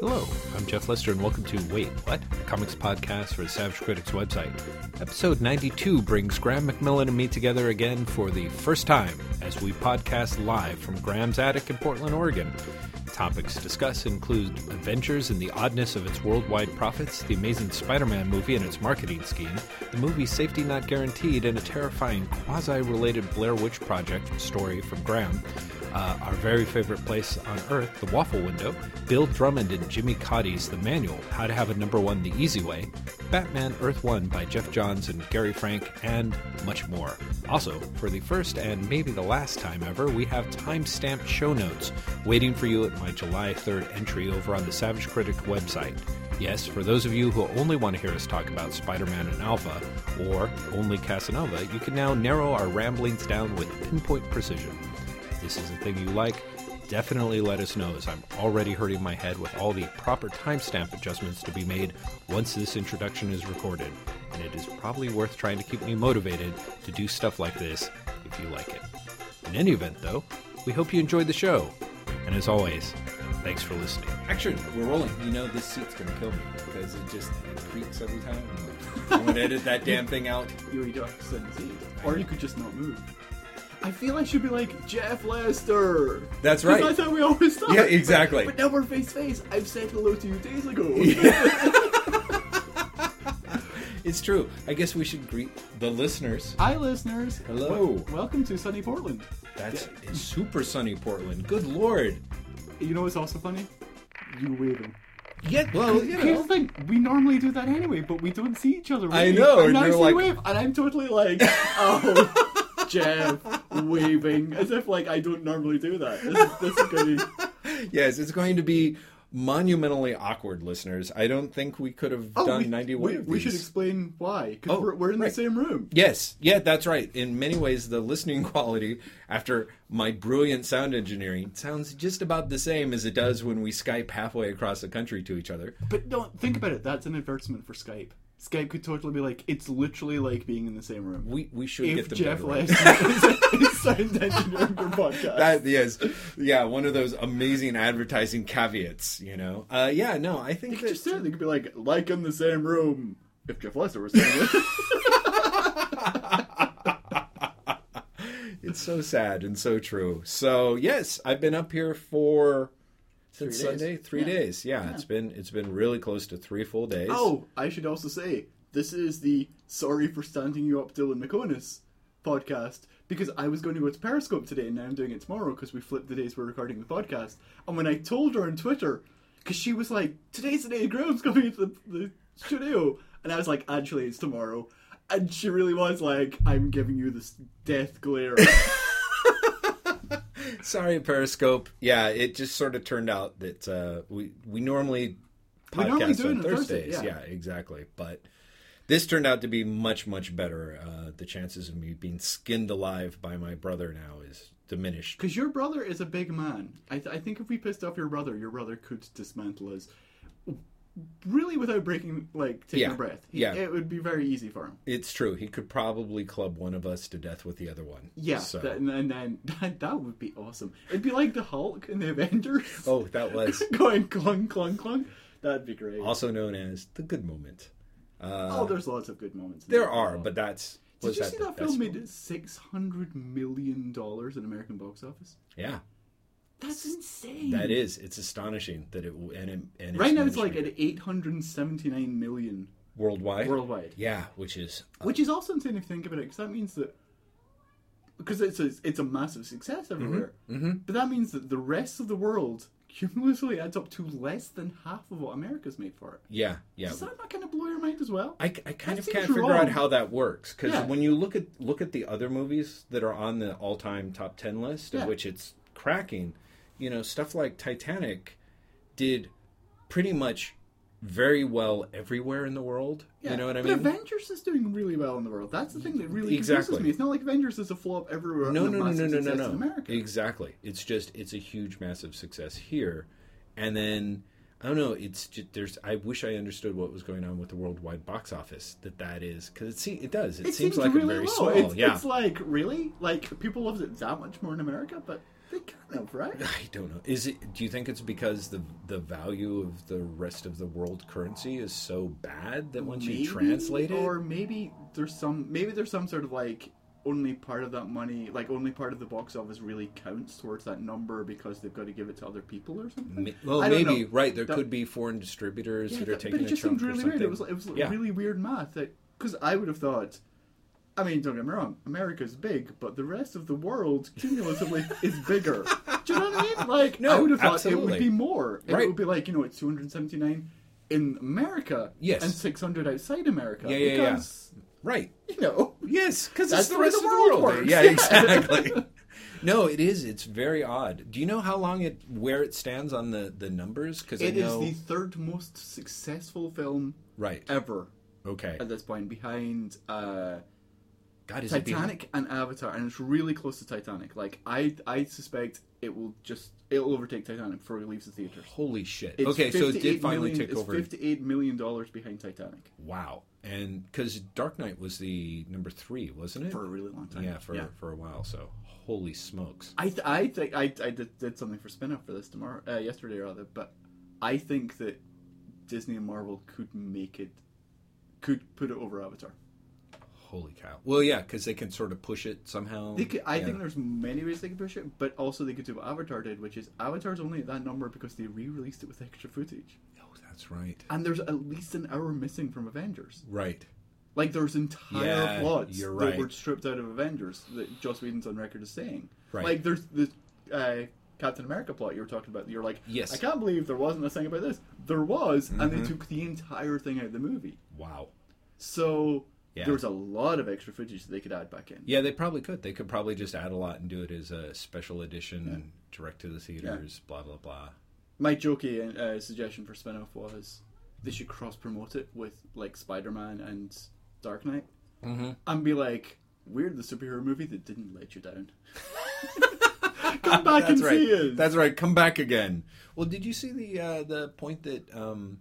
Hello, I'm Jeff Lester, and welcome to Wait, What? A comics podcast for the Savage Critics website. Episode 92 brings Graham McMillan and me together again for the first time as we podcast live from Graham's attic in Portland, Oregon. Topics discussed include Avengers and the oddness of its worldwide profits, the amazing Spider Man movie and its marketing scheme, the movie Safety Not Guaranteed, and a terrifying quasi related Blair Witch Project story from Graham uh, our very favorite place on earth, the Waffle Window, Bill Drummond and Jimmy Cauty's The Manual, How to Have a Number One the Easy Way, Batman Earth One by Geoff Johns and Gary Frank, and much more. Also, for the first and maybe the last time ever, we have time-stamped show notes waiting for you at my July 3rd entry over on the Savage Critic website. Yes, for those of you who only want to hear us talk about Spider Man and Alpha, or only Casanova, you can now narrow our ramblings down with pinpoint precision this is a thing you like, definitely let us know as I'm already hurting my head with all the proper timestamp adjustments to be made once this introduction is recorded. And it is probably worth trying to keep me motivated to do stuff like this if you like it. In any event, though, we hope you enjoyed the show. And as always, thanks for listening. Actually, we're rolling. You know, this seat's gonna kill me because it just it creaks every time. I'm gonna edit that damn thing out. You, you don't have to sit in the seat. Or you could just not move. I feel I should be like Jeff Lester. That's right. That's how we always start. Yeah, exactly. But now we're face to face. I've said hello to you days ago. It's true. I guess we should greet the listeners. Hi, listeners. Hello. Wel- welcome to sunny Portland. That's it's super sunny Portland. Good lord. You know what's also funny? You waving. Yeah, well, you Here's the thing. We normally do that anyway, but we don't see each other. I wave. know, and, and you're like- wave, and I'm totally like, oh, Jeff waving, as if like I don't normally do that. This is, this is gonna be. Yes, it's going to be monumentally awkward, listeners. I don't think we could have oh, done Oh, we, 91 we, we should explain why because Oh, we're, we're in right. the same room. Yes, yeah, that's right. In many ways, the listening quality after my brilliant sound engineering sounds just about the same as it does when we Skype halfway across the country to each other. But don't think about it. That's an advertisement for Skype. Skype could totally be like, it's literally like being in the same room. We we should if get the Jeff better right. Lester is, is engineering your podcast. That yes, yeah, one of those amazing advertising caveats, you know. Uh, yeah, no, I think they could that just. They could be like, like in the same room. If Jeff Lester was saying it. it's so sad and so true. So yes, I've been up here for since Three days. Sunday, three Yeah. days. Yeah, it's been it's been really close to three full days. oh, I should also say, this is the Sorry for Standing You Up, Dylan Meconis podcast. Because I was going to go to Periscope today, and now I'm doing it tomorrow because we flipped the days we're recording the podcast. And when I told her on Twitter, because she was like, "Today's the day Graham's coming into the, the studio," and I was like, "Actually, it's tomorrow." And she really was like, "I'm giving you this death glare." Sorry, Periscope. Yeah, it just sort of turned out that uh, we we normally We normally podcast do it on on Thursday, Thursdays. yeah. exactly. But this turned out to be much much better. Uh, the chances of me being skinned alive by my brother now is diminished. Because your brother is a big man. I, th- I think if we pissed off your brother, your brother could dismantle us. Really, without breaking, like, taking Yeah, a breath. He- yeah. It would be very easy for him. It's true. He could probably club one of us to death with the other one. Yeah, So. that, and, and then that, that would be awesome. It'd be like the Hulk in the Avengers. oh, that was Going clunk clunk clunk. That'd be great. also known as the good moment. Uh, oh, there's lots of good moments. in there are, but that's Did you that see that film made six hundred million dollars in American box office? Yeah, That's insane. that is. It's astonishing that it and it, and Right now, it's like at eight hundred seventy-nine million worldwide. worldwide. Yeah, which is Which is also insane if you think about it, because that means that because it's a it's a massive success everywhere. Mm-hmm. But that means that the rest of the world cumulatively adds up to less than half of what America's made for it. yeah, yeah. Does that not kind of blow your mind as well? I, I kind That of can't figure out how that works because Yeah. when you look at look at the other movies that are on the all time top ten list, Yeah. of which it's cracking, you know, stuff like Titanic did pretty much very well everywhere in the world. Yeah, You know what I mean? Avengers is doing really well in the world. That's the thing that really Exactly. confuses me. It's not like Avengers is a flop everywhere. no, no, no, no, no, no, no. America. Exactly. It's just it's a huge, massive success here, and then I don't know. It's just there's. I wish I understood what was going on with the worldwide box office. That that is because it see it does. It, It seems seems like really a very low. small. It's, yeah. it's like really like people loved it that much more in America, but They kind of, right? I don't know. Is it? Do you think it's because the the value of the rest of the world currency is so bad that once Maybe, you translate it, or maybe there's some maybe there's some sort of like only part of that money, like only part of the box office really counts towards that number because they've got to give it to other people or something. Well, maybe know. right. There That- could be foreign distributors Yeah, that are that- taking but it just seemed really weird. It was it was Yeah. really weird math that because I would have thought. I mean, don't get me wrong, America's big, but the rest of the world cumulatively is bigger. Do you know what I mean? Like, No, I would have thought it would be more. It would be like, you know, it's 279 in America Yes. and 600 outside America. Yeah, yeah, yeah. right. you know, Yes, because it's the the rest of the world world. Yeah, exactly. no, it is. It's very odd. Do you know how long it where it stands on the the numbers? Because it I is the third most successful film right. ever Okay. at this point, behind uh, God, is it Titanic and Avatar, and it's really close to Titanic. Like I, I suspect it will just it'll overtake Titanic before it leaves the theaters. Holy shit. It's okay, so it did finally million- take it's over. Fifty-eight million dollars behind Titanic Wow. And because Dark Knight was the number three, wasn't it? for a really long time. yeah, for for a while. So holy smokes. I, th- I think I, I did, did something for spin-off for this tomorrow, uh, yesterday rather, but I think that Disney and Marvel could make it, could put it over Avatar. Holy cow. Well, yeah, because they can sort of push it somehow. They could, I Yeah. think there's many ways they could push it, but also they could do what Avatar did, which is Avatar's only at that number because they re-released it with extra footage, Oh, that's right. and there's at least an hour missing from Avengers. Right. Like there's entire Yeah, plots you're that were stripped out of Avengers that Joss Whedon's on record as saying. Right. Like there's the uh, Captain America plot you were talking about. You're like, Yes. I can't believe there wasn't a thing about this. There was, and Mm-hmm. they took the entire thing out of the movie. Wow. So Yeah. there was a lot of extra footage that they could add back in. Yeah, they probably could. They could probably just add a lot and do it as a special edition, direct to the theaters, blah blah blah. My jokey uh, suggestion for spin-off was they should cross promote it with like Spider-Man and Dark Knight, Mm-hmm. and be like, "We're the superhero movie that didn't let you down." Come back and That's see right. us. That's right. Come back again. Well, did you see the uh, the point that um,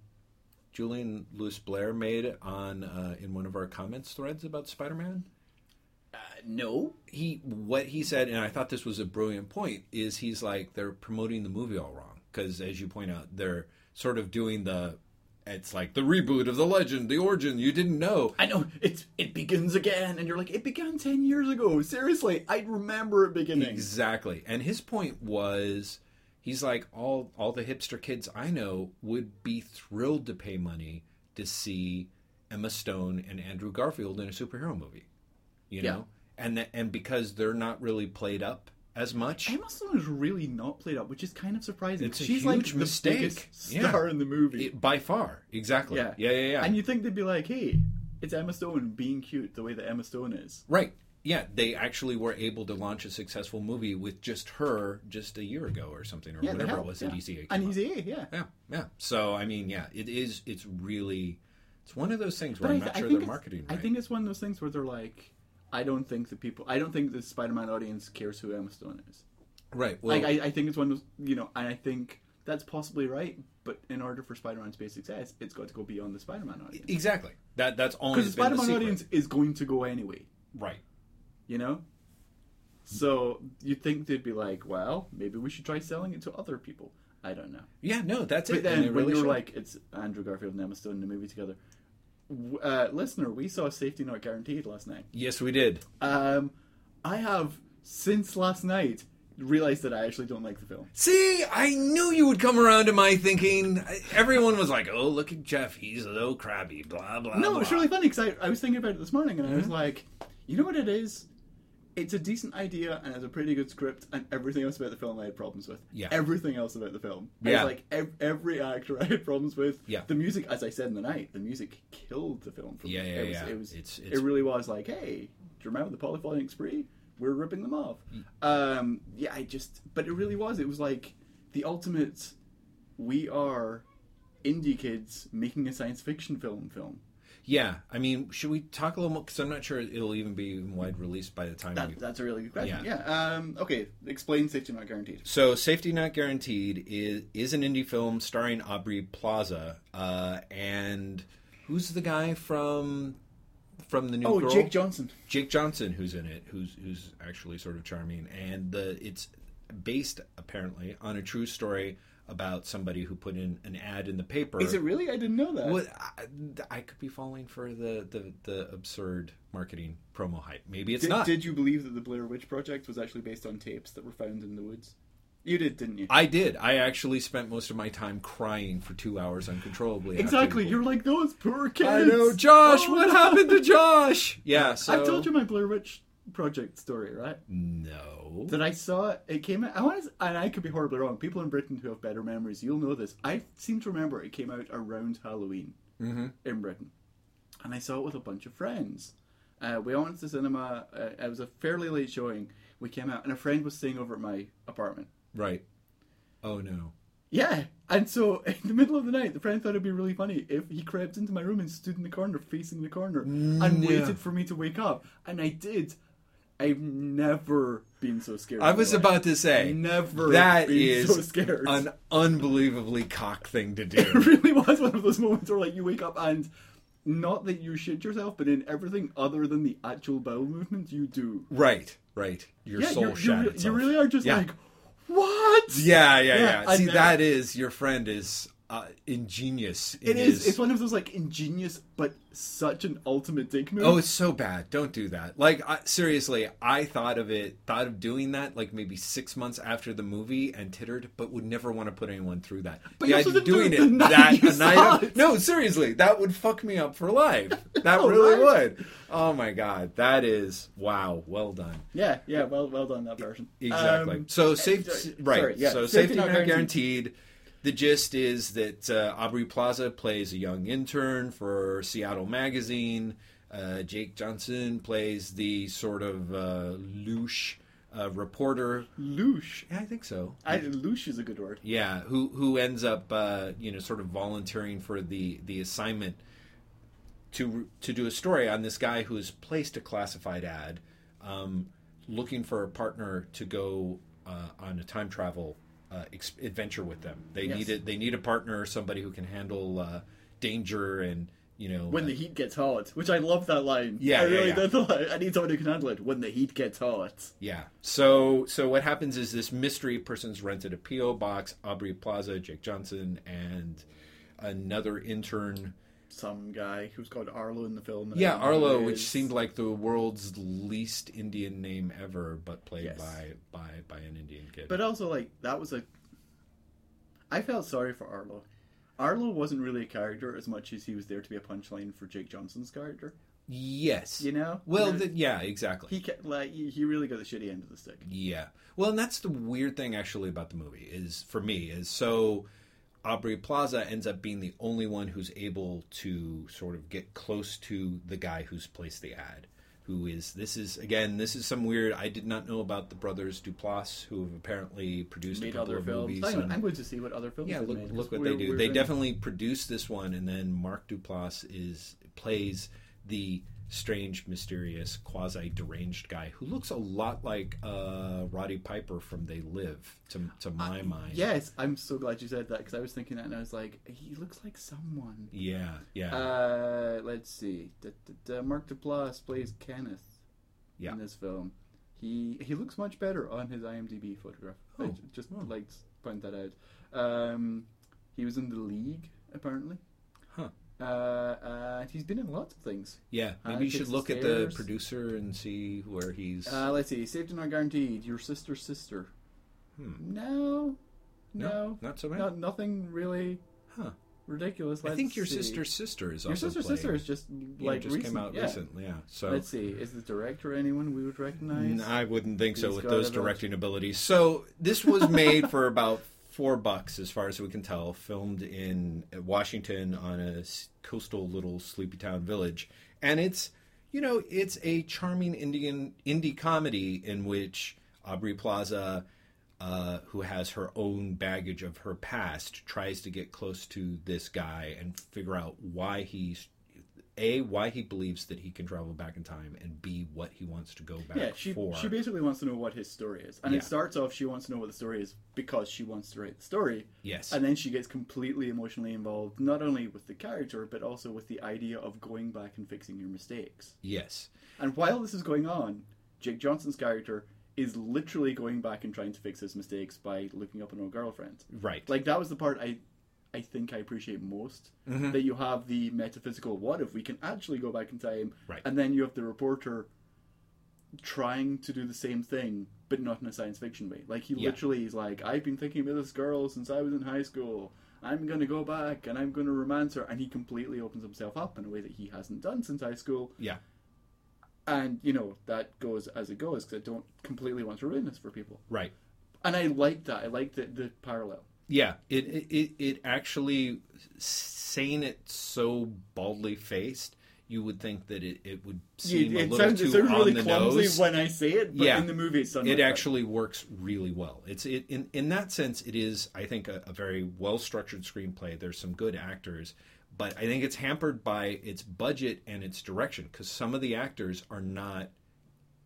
Julian Lewis Blair made on uh, in one of our comments threads about Spider Man? Uh, no. He what he said, and I thought this was a brilliant point. Is he's like they're promoting the movie all wrong because, as you point out, they're sort of doing the. It's like the reboot of the legend, the origin you didn't know. I know it's it begins again, and you're like, it began ten years ago. Seriously, I remember it beginning. Exactly. And his point was he's like all all the hipster kids I know would be thrilled to pay money to see Emma Stone and Andrew Garfield in a superhero movie. You Yeah. know? And that, and because they're not really played up as much. Emma Stone is really not played up, which is kind of surprising. It's a She's huge like the mistake. biggest Yeah. star in the movie. it- by far. Exactly. yeah, Yeah, yeah, yeah. And you think they'd be like, hey, it's Emma Stone being cute the way that Emma Stone is. right. Yeah, they actually were able to launch a successful movie with just her just a year ago or something or Yeah, whatever it was yeah. at Easy A. And came out. he's A, yeah. Yeah, yeah. So I mean, yeah, it is. It's really. It's one of those things where But I'm I, not sure they're marketing right. I think it's one of those things where they're like, I don't think the people, I don't think the Spider-Man audience cares who Emma Stone is. right. Well, like I, I think it's one of those, you know, and I think that's possibly right. But in order for Spider-Man to be a success, it's got to go beyond the Spider-Man audience exactly. That that's all. because the Spider-Man audience is going to go anyway. Right. You know. So you'd think they'd be like, well, maybe we should try selling it to other people. I don't know. Yeah. No, that's But it. then and when really you're should. like, it's Andrew Garfield and Emma Stone in the movie together. Uh, listener, we saw Safety Not Guaranteed last night. yes, we did. Um, I have since last night realized that I actually don't like the film. See, I knew you would come around to my thinking. Everyone was like, "Oh, look at Jeff. He's a little crabby." Blah blah. No, blah. it's really funny because I, I was thinking about it this morning and I Mm-hmm. was like, you know what it is? It's a decent idea and has a pretty good script, and everything else about the film I had problems with. Yeah. Everything else about the film. Yeah. like, ev- every actor I had problems with. Yeah. The music, as I said in the night, the music killed the film for Yeah, me. yeah, it was, yeah. It, was, It's- it really was like, hey, do you remember the polyphonic spree? We're ripping them off. Um, yeah, I just, but it really was. It was like the ultimate. We are indie kids making a science fiction film. Film. Yeah. I mean, should we talk a little more? Because I'm not sure it'll even be wide released by the time we. That's a really good question. Yeah. Yeah. Um, okay. Explain safety not guaranteed. So, Safety Not Guaranteed is is an indie film starring Aubrey Plaza, uh, and who's the guy from from the new Oh, girl? Jake Johnson. Jake Johnson, who's in it, who's who's actually sort of charming, and the it's based apparently on a true story about somebody who put in an ad in the paper. Is it really? I didn't know that. Well, I, I could be falling for the, the, the absurd marketing promo hype. Maybe it's did, not. did you believe that the Blair Witch Project was actually based on tapes that were found in the woods? You did, didn't you? I did. I actually spent most of my time crying for two hours uncontrollably. exactly. You're like those poor kids. I know, Josh. Oh, what no. happened to Josh? Yeah. So I've told you my Blair Witch Project story, right? no. That I saw it. It came out. I want to, and I could be horribly wrong. People in Britain who have better memories, you'll know this. I seem to remember it came out around Halloween Mm-hmm. in Britain, and I saw it with a bunch of friends. Uh, we all went to the cinema. Uh, it was a fairly late showing. We came out, and a friend was staying over at my apartment. Right. Oh no. Yeah, and so in the middle of the night, the friend thought it'd be really funny if he crept into my room and stood in the corner, facing the corner, and Mm, yeah. waited for me to wake up. And I did. I've never been so scared. I was about to say never. that been is so scared. an unbelievably cock thing to do. it really was one of those moments where like you wake up and not that you shit yourself, but in everything other than the actual bowel movement, you do. right. Right. Your yeah, soul you're, shat you're, itself. you really are just Yeah. like, what? Yeah, yeah, Yeah, yeah. See, then- that is your friend is uh, ingenious. in It is. his- It's one of those like ingenious, but such an ultimate dick move. Oh, it's so bad. Don't do that. Like I, seriously, I thought of it, thought of doing that like maybe six months after the movie and tittered, but would never want to put anyone through that. But the you also idea of do doing it it that you night of- no, seriously, that would fuck me up for life. That know, really right? would. Oh my god, that is wow. Well done. Yeah, yeah, well, well done that version. Exactly. Um, so safe, right? sorry, yeah, So safety, not guaranteed. The gist is that uh, Aubrey Plaza plays a young intern for Seattle Magazine. Uh, Jake Johnson plays the sort of uh, louche uh, reporter. Loosh. Yeah, I think so. I, loosh is a good word. Yeah, who who ends up uh, you know sort of volunteering for the the assignment to to do a story on this guy who has placed a classified ad, um, looking for a partner to go uh, on a time travel uh, ex- adventure with them. They Yes. need it. They need a partner, somebody who can handle uh, danger and you know When uh, the heat gets hot, which I love that line. Yeah, I yeah, really yeah. did. the line. I need someone who can handle it. When the heat gets hot. Yeah. So so what happens is this mystery person's rented a PO box, Aubrey Plaza, Jake Johnson, and another intern. Some guy who's called Arlo in the film. Yeah, don't know who Arlo, which seemed like the world's least Indian name ever, but played Yes. by by by an Indian kid. But also, like that was a. I felt sorry for Arlo. Arlo wasn't really a character as much as he was there to be a punchline for Jake Johnson's character. yes. You know. Well, the, yeah, exactly. he ca- like he really got the shitty end of the stick. Yeah. Well, and that's the weird thing actually about the movie is for me is so Aubrey Plaza ends up being the only one who's able to sort of get close to the guy who's placed the ad. Who is this is again this is some weird I did not know about the brothers Duplass who have apparently produced Made a couple other of films. movies. Hang on, I'm going to see what other films. yeah, look made. look what they do. They definitely produced this one, and then Mark Duplass is plays the strange, mysterious, quasi deranged guy who looks a lot like uh, Roddy Piper from They Live, to to my mind. Yes, I'm so glad you said that because I was thinking that and I was like, he looks like someone. yeah, yeah. Uh, let's see. Da, da, da, Mark Duplass plays Kenneth Yeah. in this film. He he looks much better on his IMDb photograph. I Oh, j- just oh. like to point that out. Um, he was in the League apparently. Huh. Uh, and he's been in lots of things. yeah, uh, maybe you should the look at the producer and see where he's. Uh, let's see. Safety not guaranteed. Your sister's sister. Hmm. No, no, no, not so bad. not nothing really huh. ridiculous. I Let's think your see. sister's sister is Your also sister's playing. sister is just Yeah, like just recent. came out yeah. recently. Yeah, so Let's see. Is the director anyone we would recognize? I wouldn't think so with those directing abilities. So this was made for about four bucks, as far as we can tell. Filmed in Washington on a coastal little sleepy town village, and it's you know it's a charming Indian indie comedy in which Aubrey Plaza. Uh, who has her own baggage of her past tries to get close to this guy and figure out why he's a why he believes that he can travel back in time and b what he wants to go back yeah, she for she basically wants to know what his story is, and Yeah. it starts off she wants to know what the story is because she wants to write the story, yes and then she gets completely emotionally involved not only with the character but also with the idea of going back and fixing your mistakes. yes And while this is going on, Jake Johnson's character is literally going back and trying to fix his mistakes by looking up an old girlfriend. Right. Like that was the part I I think I appreciate most. Mm-hmm. That you have the metaphysical what if we can actually go back in time Right. and then you have the reporter trying to do the same thing but not in a science fiction way. Like he Yeah. literally is like, I've been thinking about this girl since I was in high school. I'm gonna go back and I'm gonna romance her and he completely opens himself up in a way that he hasn't done since high school. yeah. And you know, that goes as it goes because I don't completely want to ruin this for people. Right. And I like that. I like the, the parallel. Yeah, it it it, it actually saying it so baldly faced, you would think that it, it would seem it, a little sounds, too it sounds on really the clumsy nose. when I say it, but Yeah. in the movie it like that. actually works really well. It's it in in that sense. It is, I think, a, a very well structured screenplay. There's some good actors, but I think it's hampered by its budget and its direction because some of the actors are not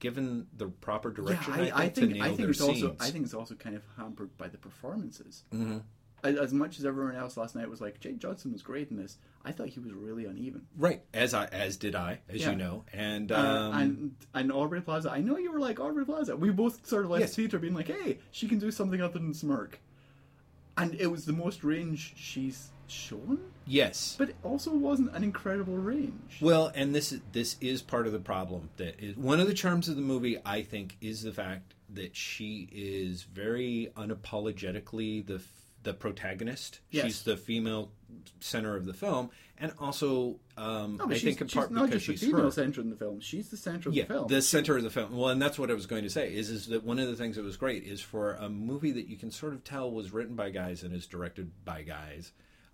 given the proper direction. I, I I think, think to nail I think it's also. I think it's also kind of hampered by the performances. hmm As, as much as everyone else last night was like, Jake Johnson was great in this, I thought he was really uneven. Right, as I as did I, as Yeah. you know, and Uh, um, and and Aubrey Plaza, I know you were like Aubrey Plaza. We both sort of left Yes. theater being like, hey, she can do something other than smirk, and it was the most range she's shown, yes, but it also wasn't an incredible range. Well, and this is this is part of the problem. That is one of the charms of the movie. I think is the fact that she is very unapologetically the the protagonist. Yes. She's the female center of the film, and also um, no, I she's, think in she's part not because just she's the female her. center in the film; she's the center of Yeah, the film. the center of the film. Well, and that's what I was going to say. Is is that one of the things that was great is for a movie that you can sort of tell was written by guys and is directed by guys.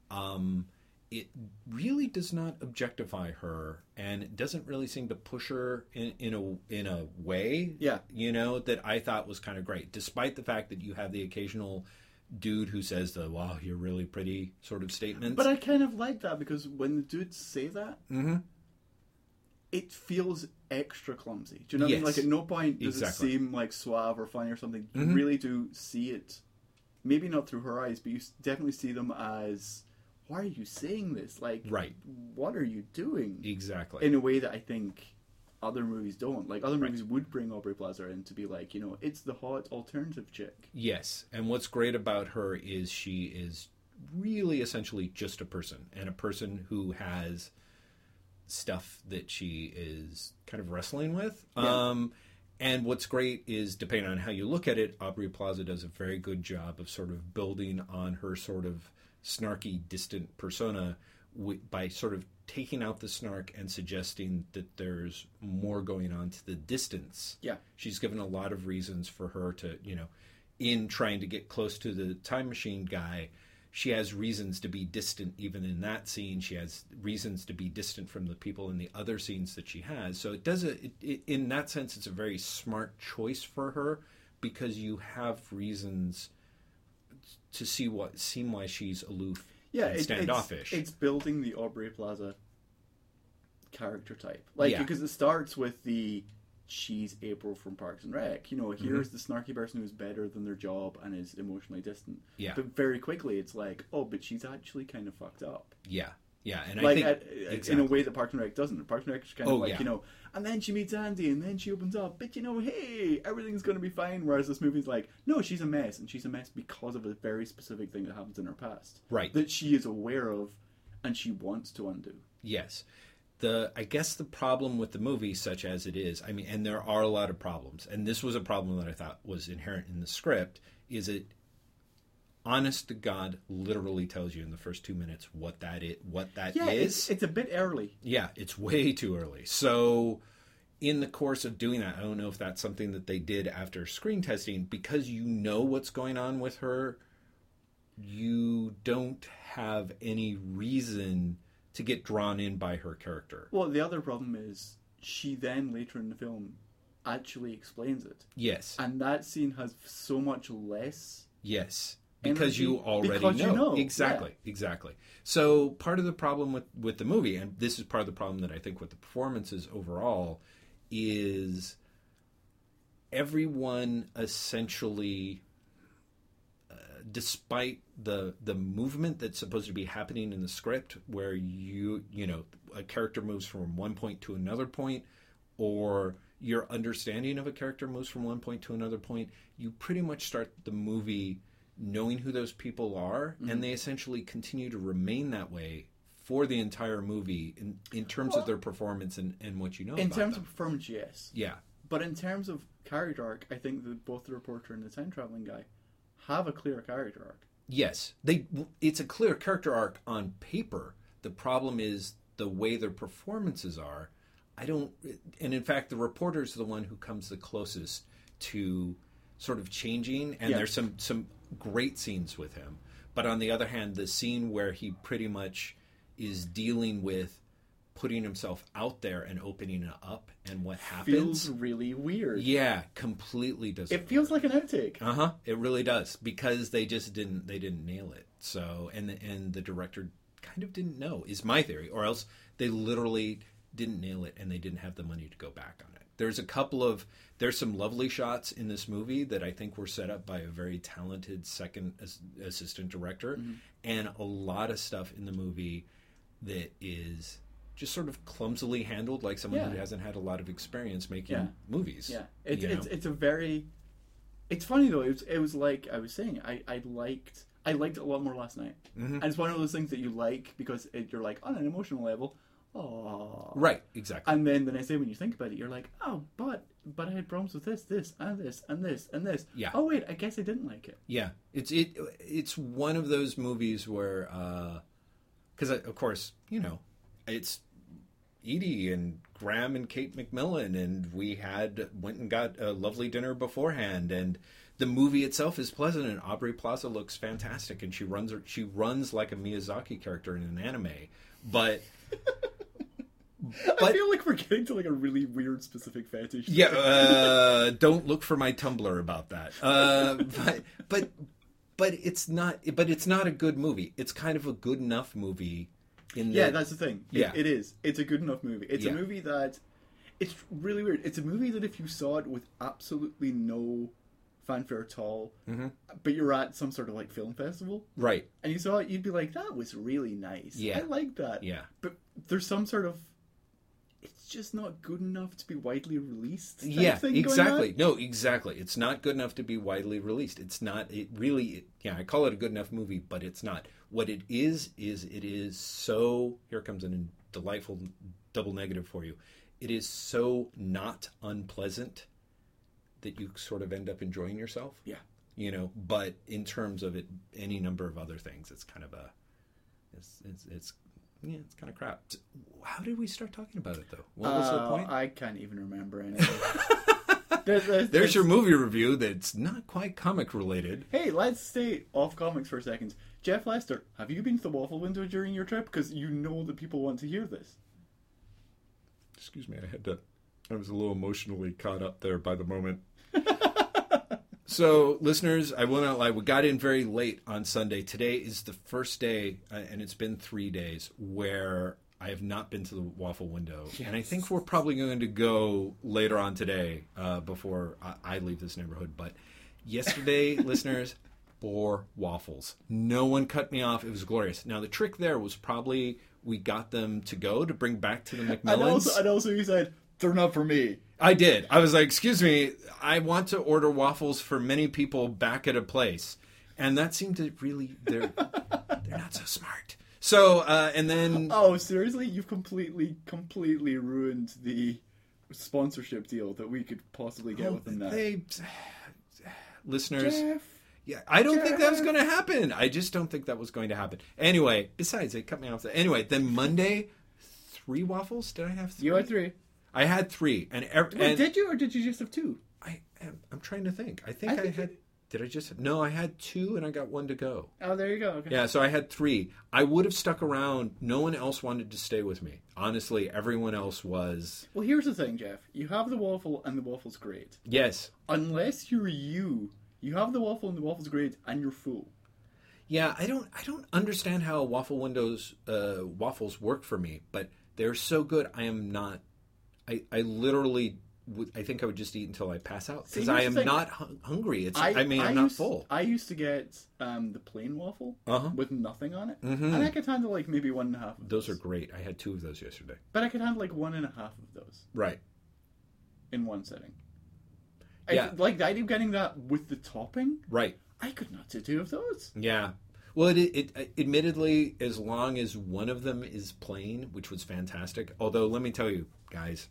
Um, it really does not objectify her, and it doesn't really seem to push her in, in a in a way. Yeah. you know that I thought was kind of great, despite the fact that you have the occasional dude who says the "Wow, you're really pretty" sort of statements. But I kind of like that because when the dudes say that, Mhm. it feels extra clumsy. Do you know what I mean? Like at no point does Exactly. it seem like suave or funny or something. You Mhm. really do see it. Maybe not through her eyes, but you definitely see them as, "Why are you saying this? Like, Right. what are you doing?" exactly. In a way that I think other movies don't. Like other Right. movies would bring Aubrey Plaza in to be like, you know, it's the hot alternative chick. Yes, and what's great about her is she is really essentially just a person, and a person who has stuff that she is kind of wrestling with. Yeah. Um, and what's great is, depending on how you look at it, Aubrey Plaza does a very good job of sort of building on her sort of snarky, distant persona by sort of taking out the snark and suggesting that there's more going on to the distance. Yeah. she's given a lot of reasons for her to you know in trying to get close to the time machine guy she has reasons to be distant even in that scene. She has reasons to be distant from the people in the other scenes that she has. So it does a, it, it, in that sense it's a very smart choice for her because you have reasons to see what seem why she's aloof yeah, it- standoffish It's, it's building the Aubrey Plaza character type, like Yeah. because it starts with the she's April from Parks and Rec. You know, Mm-hmm. here's the snarky person who's better than their job and is emotionally distant. Yeah. but very quickly it's like, oh, but she's actually kind of fucked up. yeah yeah and like i think at- in a way that Parks and Rec doesn't. Parks and Rec is kind of Oh, like yeah. you know, and then she meets Andy, and then she opens up. But you know, hey, everything's going to be fine. Whereas this movie's like, no, she's a mess, and she's a mess because of a very specific thing that happens in her past, Right. That she is aware of, and she wants to undo. Yes. The I guess the problem with the movie, such as it is, I mean, and there are a lot of problems, and this was a problem that I thought was inherent in the script, is it honest to God literally tells you in the first two minutes what that is what that is. Yeah, it's, it's a bit early. Yeah, it's way too early. So, in the course of doing that, I don't know if that's something that they did after screen testing because you know what's going on with her. You don't have any reason to get drawn in by her character. Well, the other problem is she then later in the film actually explains it, Yes, and that scene has so much less. yes, because you already because you know. know, exactly, exactly. So part of the problem with with the movie, and this is part of the problem that I think with the performances overall, is everyone essentially uh, despite the the movement that's supposed to be happening in the script where you you know a character moves from one point to another point or your understanding of a character moves from one point to another point, you pretty much start the movie knowing who those people are, Mm-hmm. and they essentially continue to remain that way for the entire movie in, in terms of their performance and, and what you know In terms them. of performance, yes. yeah. But in terms of character arc, I think that both the reporter and the time traveling guy have a clear character arc. Yes, they. It's a clear character arc on paper. The problem is the way their performances are. I don't, and in fact, the reporter is the one who comes the closest to sort of changing. And Yeah. there's some some great scenes with him, but on the other hand, the scene where he pretty much is dealing with putting himself out there and opening it up and what happens. Feels really weird. yeah, completely does. It feels like an outtake. Uh huh. It really does because they just didn't they didn't nail it. So and the, and the director kind of didn't know is my theory, or else they literally didn't nail it and they didn't have the money to go back on it. There's a couple of there's some lovely shots in this movie that I think were set up by a very talented second as, assistant director, and a lot of stuff in the movie that is just sort of clumsily handled, like someone who hasn't had a lot of experience making Yeah. movies. Yeah, it's know? it's a very. It's funny though. It was, it was like I was saying. I, I liked I liked it a lot more last night, Mm-hmm. and it's one of those things that you like because it, you're like on an emotional level. Oh, right, exactly. And then the next day when you think about it, you're like, oh, but but I had problems with this, this, and this, and this, and this. Yeah. Oh wait, I guess I didn't like it. Yeah, it's it it's one of those movies where uh, because of course you know it's Edie and Graham and Kate McMillan and we had went and got a lovely dinner beforehand and the movie itself is pleasant and Aubrey Plaza looks fantastic and she runs her she runs like a Miyazaki character in an anime but I feel like we're getting to like a really weird specific fetish. Yeah, uh, don't look for my Tumblr about that. Uh, but but but it's not. But it's not a good movie. It's kind of a good enough movie. In Yeah, that's the thing. It- Yeah. it is. It's a good enough movie. It's Yeah. a movie that it's really weird. It's a movie that if you saw it with absolutely no fanfare at all, Mm-hmm. but you're at some sort of like film festival right. and you saw it, you'd be like, "That was really nice. Yeah. I like that." Yeah. But there's some sort of it's just not good enough to be widely released. Yeah, exactly. No, exactly. It's not good enough to be widely released. It's not. It really. It, yeah, I call it a good enough movie, but it's not. What it is is it is so. Here comes a delightful double negative for you. It is so not unpleasant that you sort of end up enjoying yourself. Yeah. You know, but in terms of it, any number of other things, it's kind of a. It's it's, it's yeah, it's kind of crap. How did we start talking about it though? What was the Uh, point? I can't even remember anything. There's- there's- There's your movie review that's not quite comic related. Hey, let's stay off comics for a second. Jeff Lester, have you been to the waffle window during your trip? Because you know that people want to hear this. Excuse me, I had to. I was a little emotionally caught up there by the moment. so, listeners, I will not lie. We got in very late on Sunday. Today is the first day, uh, and it's been three days where I have not been to the waffle window, and I think we're probably going to go later on today uh, before I, I leave this neighborhood. But yesterday, listeners, four waffles. No one cut me off. It was glorious. Now the trick there was probably we got them to go to bring back to the And McMillans. also, and also, you said they're not for me. I did. I was like, "Excuse me, I want to order waffles for many people back at a place," and that seemed to really they're they're not so smart. So uh, and then Oh, seriously? You've completely, completely ruined the sponsorship deal that we could possibly get with them now. they listeners. Jeff. Yeah, I don't think that was going to happen. I just don't think that was going to happen. Anyway, besides, they cut me off. Anyway, then Monday, three waffles. Did I have three? You had three. I had three, and, ev- Wait, and did you, or did you just have two? I am, I'm trying to think. I think I I, think had. you- Did I just? No, I had two, and I got one to go. Oh, there you go. Okay. Yeah, so I had three. I would have stuck around. No one else wanted to stay with me. Honestly, everyone else was. Well, here's the thing, Jeff. You have the waffle, and the waffle's great. Yes. Unless you're you, you have the waffle, and the waffle's great, and you're full. Yeah, I don't. I don't understand how waffle windows uh, waffles work for me, but they're so good. I am not. I I literally. Would, I think I would just eat until I pass out because I am thing. not hun- hungry. It's. I, mean, I'm not used, full. I used to get um, the plain waffle Uh-huh. with nothing on it, Mhm. and I could handle like maybe one and a half. Of Those are great. I had two of those yesterday. but I could handle like one and a half of those. Right. in one sitting. I- Yeah. like the idea of getting that with the topping, Right. I could not do two of those. Yeah. Well, it, it admittedly, as long as one of them is plain, which was fantastic. Although, let me tell you, guys,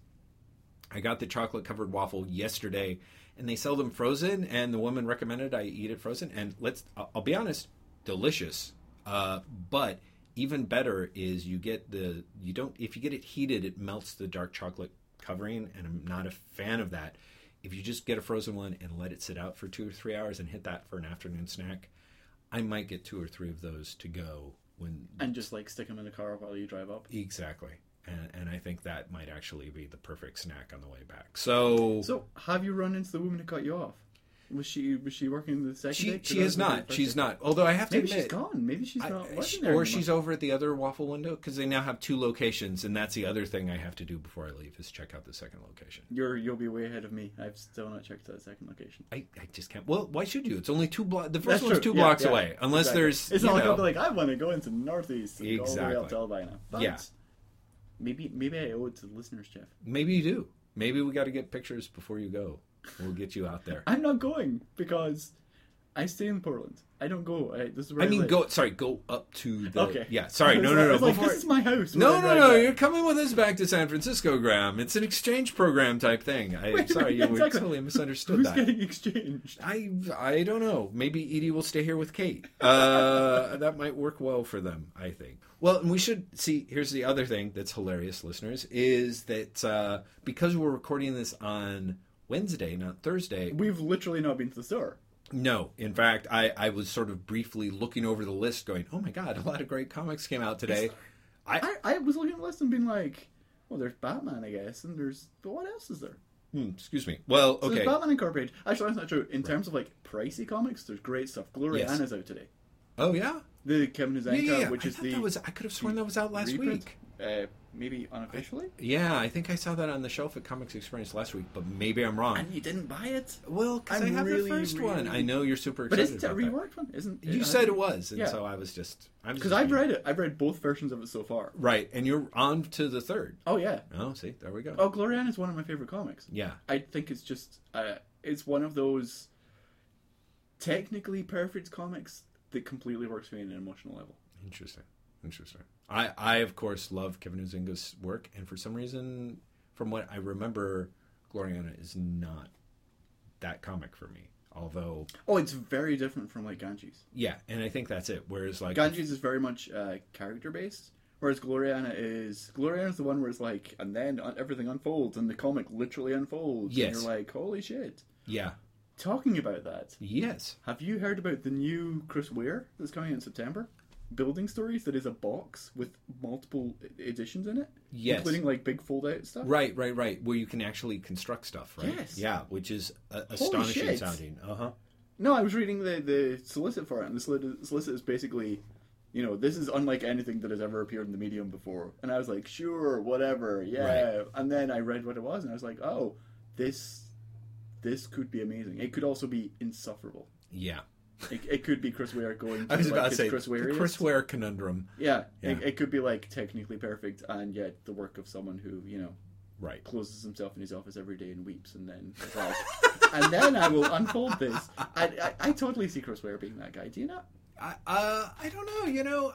I got the chocolate covered waffle yesterday, and they sell them frozen. And the woman recommended I eat it frozen. And let's, I'll be honest, delicious. Uh, but even better is you get the you don't if you get it heated, it melts the dark chocolate covering, and I'm not a fan of that. If you just get a frozen one and let it sit out for two or three hours and hit that for an afternoon snack, I might get two or three of those to go when And just like stick them in the car while you drive up. exactly. And, and I think that might actually be the perfect snack on the way back. So, So, have you run into the woman who cut you off? Was she was she working the second she day? she I is not. She's first not. Although I have to. Maybe admit, she's gone. Maybe she's I- not she- working there or anymore. she's over at the other waffle window because they now have two locations, and that's the other thing I have to do before I leave is check out the second location. You're you'll be way ahead of me. I've still not checked that second location. I, I just can't. Well, why should you? It's only two blocks. The first That's one's true. two Yeah, blocks yeah, away, unless exactly. there's It's not like know, I'll be like I want to go into northeast and go all the way up Exactly. to Albina. But Yeah. Maybe maybe I owe it to the listeners, Jeff. maybe you do. Maybe we got to get pictures before you go. We'll get you out there. I'm not going because I stay in Portland. I don't go. I, this is where I I mean, live. go. Sorry, go up to the. Okay. Yeah. Sorry. No, no, no. like, this is my house. no, no, no. drive You're coming with us back to San Francisco, Graham. It's an exchange program type thing. I, Wait sorry, you minute, exactly. totally misunderstood Who's that. getting exchanged? I I don't know. Maybe Edie will stay here with Kate. Uh, that might work well for them. I think. Well, and we should see. Here's the other thing that's hilarious, listeners, is that uh, because we're recording this on Wednesday, not Thursday. We've literally not been to the store. No, in fact, I I was sort of briefly looking over the list, going, "Oh my god, a lot of great comics came out today." I, I, I was looking at the list and being like, well, there's Batman, I guess, and there's but what else is there? hmm, excuse me. Well, So okay. there's Batman Incorporated. Actually, that's not true. In terms of like pricey comics, there's great stuff. Gloria Gloriana's out today. Oh yeah, The Kevin yeah, Huizenga, yeah. yeah. which I is the that was. I could have sworn that was out last reprint, week. Uh, maybe unofficially. Yeah, I think I saw that on the shelf at Comix Experience last week, but maybe I'm wrong. And you didn't buy it. Well, because I have really, the first one. I know you're super But excited it's a about that. reworked one, isn't it? You said it was, and Yeah. so I was just. Because I've read it. I've read both versions of it so far. Right, and you're on to the third. Oh yeah. Oh, see, there we go. Oh, Gloriana is one of my favorite comics. Yeah, I think it's just uh, it's one of those technically perfect comics that completely works for me on an emotional level. interesting, interesting. I, I of course love Kevin Huizenga's work, and for some reason, from what I remember, Gloriana is not that comic for me. Although, Oh, it's very different from like Ganges. yeah, and I think that's it. Whereas, like, Ganges is very much uh, character based, whereas Gloriana is Gloriana is the one where it's like, and then everything unfolds, and the comic literally unfolds. Yes. and you're like, holy shit. yeah, Talking about that, yes, have you heard about the new Chris Ware that's coming in September? Building Stories that is a box with multiple editions in it, Yes. including like big fold out stuff. right, right, right. Where you can actually construct stuff, right? Yes. Yeah, which is uh, astonishing shit. sounding. Uh huh. No, I was reading the the solicit for it, and the solicit, solicit is basically, you know, this is unlike anything that has ever appeared in the medium before. And I was like, sure, whatever, yeah. And then I read what it was, and I was like, oh, this this could be amazing. It could also be insufferable. Yeah. It, it could be Chris Ware going. To, I was like, about to say Chris Ware. Chris Ware conundrum. Yeah, Yeah. It, it could be like technically perfect, and yet the work of someone who you know Right. closes himself in his office every day and weeps, and then like, and then I will unfold this. I, I I totally see Chris Ware being that guy. Do you not? I, uh, I don't know. You know,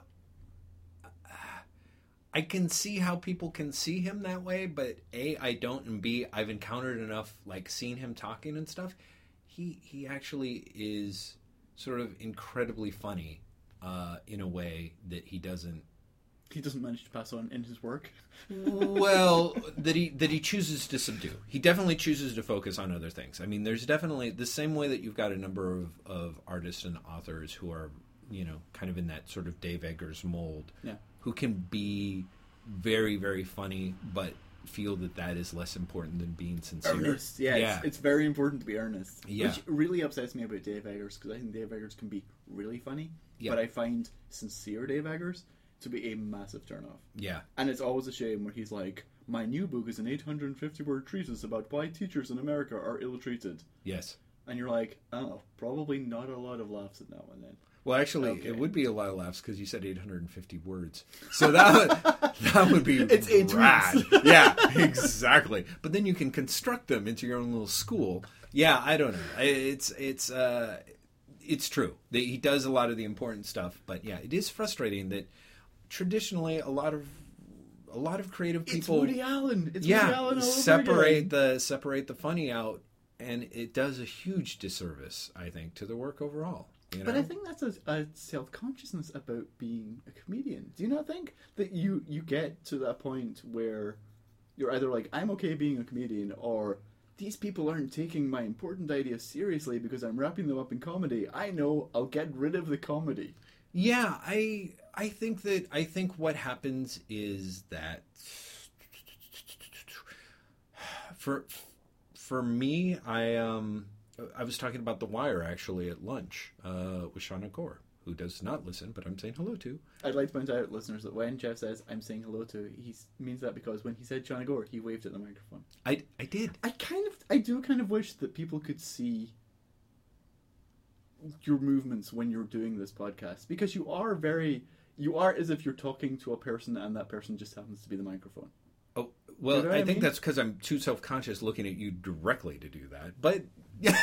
I can see how people can see him that way, but a I don't, and b I've encountered enough like seeing him talking and stuff. He he actually is sort of incredibly funny uh, in a way that he doesn't. He doesn't manage to pass on in his work. well that he that he chooses to subdue he definitely chooses to focus on other things i mean there's definitely the same way that you've got a number of, of artists and authors who are you know kind of in that sort of dave eggers mold Yeah. who can be very very funny but feel that that is less important than being sincere Earnest, yeah, yeah It's, it's very important to be earnest. Yeah. Which really upsets me about Dave Eggers because I think Dave Eggers can be really funny, Yeah. but I find sincere Dave Eggers to be a massive turnoff. yeah And it's always a shame when he's like, "My new book is an 850 word treatise about why teachers in America are ill treated." yes and you're like, oh, probably not a lot of laughs in that one then. Well, actually, Okay. it would be a lot of laughs because you said 850 words. So that would, that would be It's eight rad. yeah, exactly. But then you can construct them into your own little school. Yeah, I don't know. It's it's uh, it's true. They- He does a lot of the important stuff, but yeah, it is frustrating that traditionally a lot of a lot of creative It's people Woody Allen. It's Woody yeah Allen all over separate the separate the funny out, and it does a huge disservice, I think, to the work overall. You know? But I think that's a, a self consciousness about being a comedian. Do you not think that you you get to that point where you're either like I'm okay being a comedian or these people aren't taking my important ideas seriously because I'm wrapping them up in comedy. I know I'll get rid of the comedy. Yeah, I I think that I think what happens is that for for me, I um I was talking about The Wire actually at lunch uh, with Shauna Gore, who does not listen, but I'm saying hello to. I'd like to point out, listeners, that when Jeff says I'm saying hello to, he means that because when he said Johnny Gore, he waved at the microphone. I I did. I kind of, I do kind of wish that people could see your movements when you're doing this podcast because you are very, you are as if you're talking to a person and that person just happens to be the microphone. Oh well, You know I I think mean? that's because I'm too self conscious looking at you directly to do that. But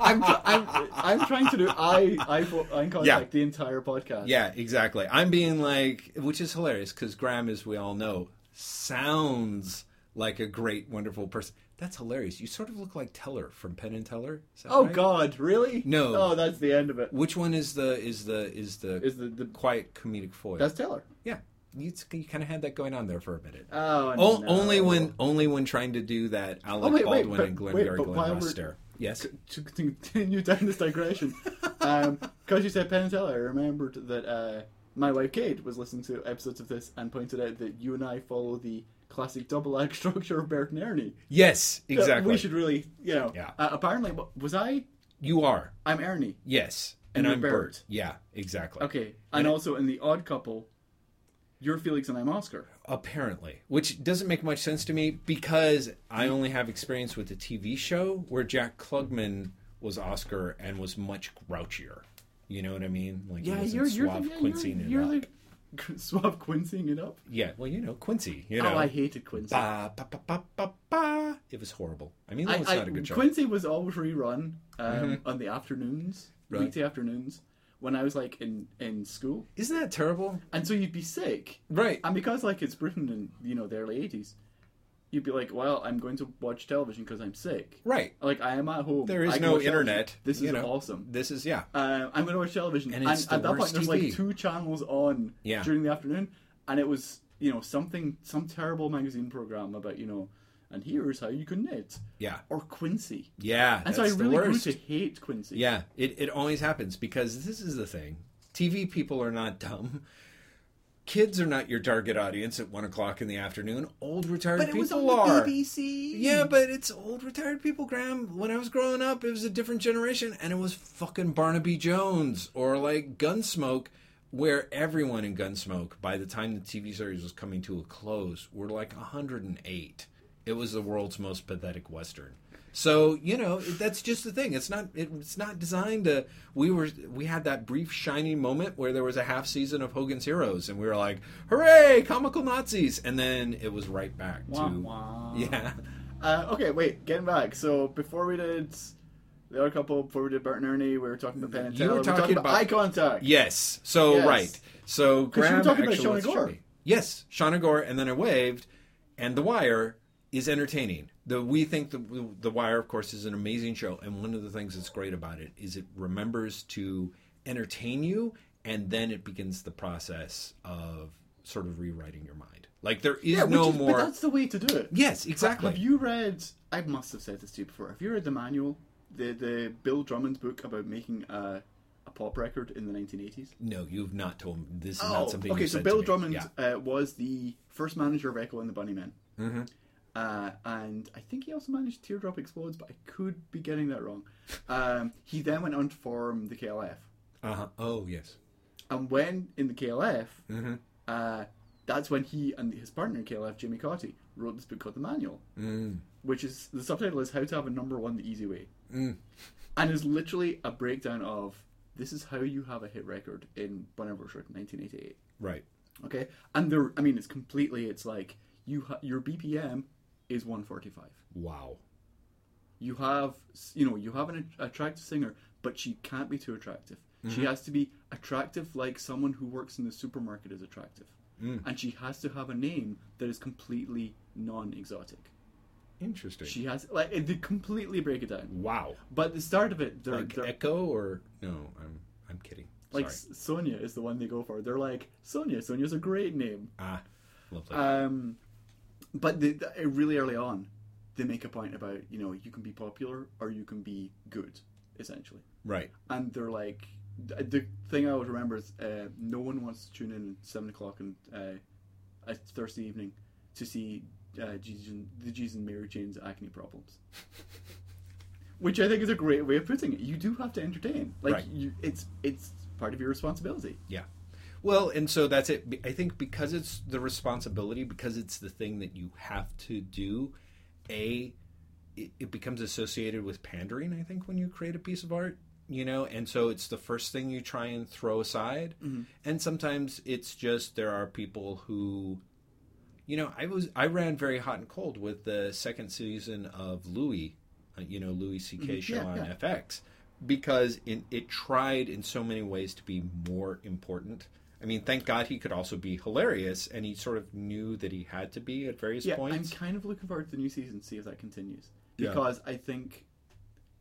I'm, tr- I'm, I'm trying to do eye, eye, fo- eye contact Yeah. the entire podcast. Yeah, exactly. I'm being like, which is hilarious because Graham, as we all know, sounds like a great, wonderful person. That's hilarious. You sort of look like Teller from Penn and Teller. Oh right? God, really? No. Oh, that's the end of it. Which one is the is the is the Is the, the quiet comedic foil? that's Teller. yeah, you, you kind of had that going on there for a minute. Oh, O- no. Only when only when trying to do that Alec Oh, wait, wait, Baldwin but- and Glenn wait, Gary Glenn while Ross we're- Yes. to continue down this digression, because you said Penn and Teller, I remembered that uh, my wife Kate was listening to episodes of this and pointed out that you and I follow the classic double act structure of Bert and Ernie. Yes, exactly. We should really, you know. Yeah. Uh, apparently, was I? You are. I'm Ernie. Yes. And And, I'm Bert. Bert. Yeah, exactly. Okay, and it- also in the Odd Couple, you're Felix and I'm Oscar. Apparently, which doesn't make much sense to me because I only have experience with the TV show where Jack Klugman was Oscar and was much grouchier. You know what I mean? Like he Yeah, wasn't you're you're suave the, yeah, Quincying you're, it you're up. the suave Quincying it up. Yeah, well, you know Quincy. You know, Oh, I hated Quincy. ba, ba, ba, ba, ba, ba. It was horrible. I mean, that was I, not I, a good show. Quincy was always rerun um, on the afternoons, Right. weekday afternoons, when I was like in in school, Isn't that terrible? and so you'd be sick, Right. and because like it's Britain in you know the early eighties, you'd be like, well, I'm going to watch television because I'm sick. Right. Like I am at home. There is no internet. This is know. awesome. This is yeah. Uh, I'm going to watch television, And and, at that point, there's like two channels on Yeah. during the afternoon, and it was you know something some terrible magazine program about you know, and here's how you can knit Yeah. or Quincy. Yeah. And so I really grew to hate Quincy. Yeah, it, it always happens because this is the thing. TV people are not dumb. Kids are not your target audience at one o'clock in the afternoon. Old retired but it people was on the are. BBC. Yeah, but it's old retired people, Graham. When I was growing up, it was a different generation, and it was fucking Barnaby Jones or like Gunsmoke, where everyone in Gunsmoke, by the time the TV series was coming to a close, were like 108. It was the world's most pathetic western. So you know that's just the thing. It's not. It's not designed to. We were. We had that brief shining moment where there was a half season of Hogan's Heroes, and we were like, "Hooray, comical Nazis!" And then it was right back Wah, to wah. yeah. Uh, okay, wait, getting back. So before we did the other couple, before we did Bert and Ernie, we were talking about Penn and You Teller. were We were talking about, about- eye contact. Yes. So Yes. right. So you were Graham talking about actually Shauna wants to show Gore. Yes, Shauna Gore, and then I waved, and The Wire is entertaining. The we think the The Wire, of course, is an amazing show, and one of the things that's great about it is it remembers to entertain you, and then it begins the process of sort of rewriting your mind. Like there is Yeah, no is, more. But that's the way to do it. Yes, exactly. Have you read? I must have said this to you before. Have you read the manual, the the Bill Drummond's book about making a, a pop record in the 1980s? no, you've not told me. This is not something. Oh, okay. So Bill. Drummond Yeah. uh, was the first manager of Echo and the Bunnymen. Mm-hmm. Uh, and I think he also managed Teardrop Explodes, but I could be getting that wrong. Um, he then went on to form the KLF. Uh huh. Oh yes. And when in the KLF, Mm-hmm. uh, that's when he and his partner in KLF, Jimmy Cauty, wrote this book called The Manual, Mm. which is the subtitle is How to Have a Number One the Easy Way. Mm. and is literally a breakdown of this is how you have a hit record in Bonanza 1988. Right. Okay, and there, I mean, it's completely. It's like you ha- your BPM is 145. Wow. You have, you know, you have an attractive singer, but she can't be too attractive. Mm-hmm. She has to be attractive, like someone who works in the supermarket is attractive, Mm. and she has to have a name that is completely non-exotic. Interesting. She has like it, they completely break it down. wow. But the start of it, they're, Like they're Echo or no? I'm I'm kidding. like Sorry. Sonia is the one they go for. They're like Sonia. Sonia's a great name. Ah, lovely. Um, but the, the, really early on, they make a point about you know you can be popular or you can be good, essentially. right. And they're like the, the thing I always remember is uh, no one wants to tune in at seven o'clock on uh, a Thursday evening to see uh, Jesus and, the Jesus and Mary Chain's acne problems. Which I think is a great way of putting it. You do have to entertain. Like Right. you, it's it's part of your responsibility. Yeah. Well, and so that's it. I think because it's the responsibility, because it's the thing that you have to do, A, it, it becomes associated with pandering, I think, when you create a piece of art, you know, and so it's the first thing you try and throw aside. And sometimes it's just there are people who, you know, I was, I ran very hot and cold with the second season of Louis, uh, you know, Louis C.K. show Yeah, on yeah. FX because in, it tried in so many ways to be more important. I mean, thank God he could also be hilarious, and he sort of knew that he had to be at various Yeah, points. I'm kind of looking forward to the new season to see if that continues. Yeah. Because I think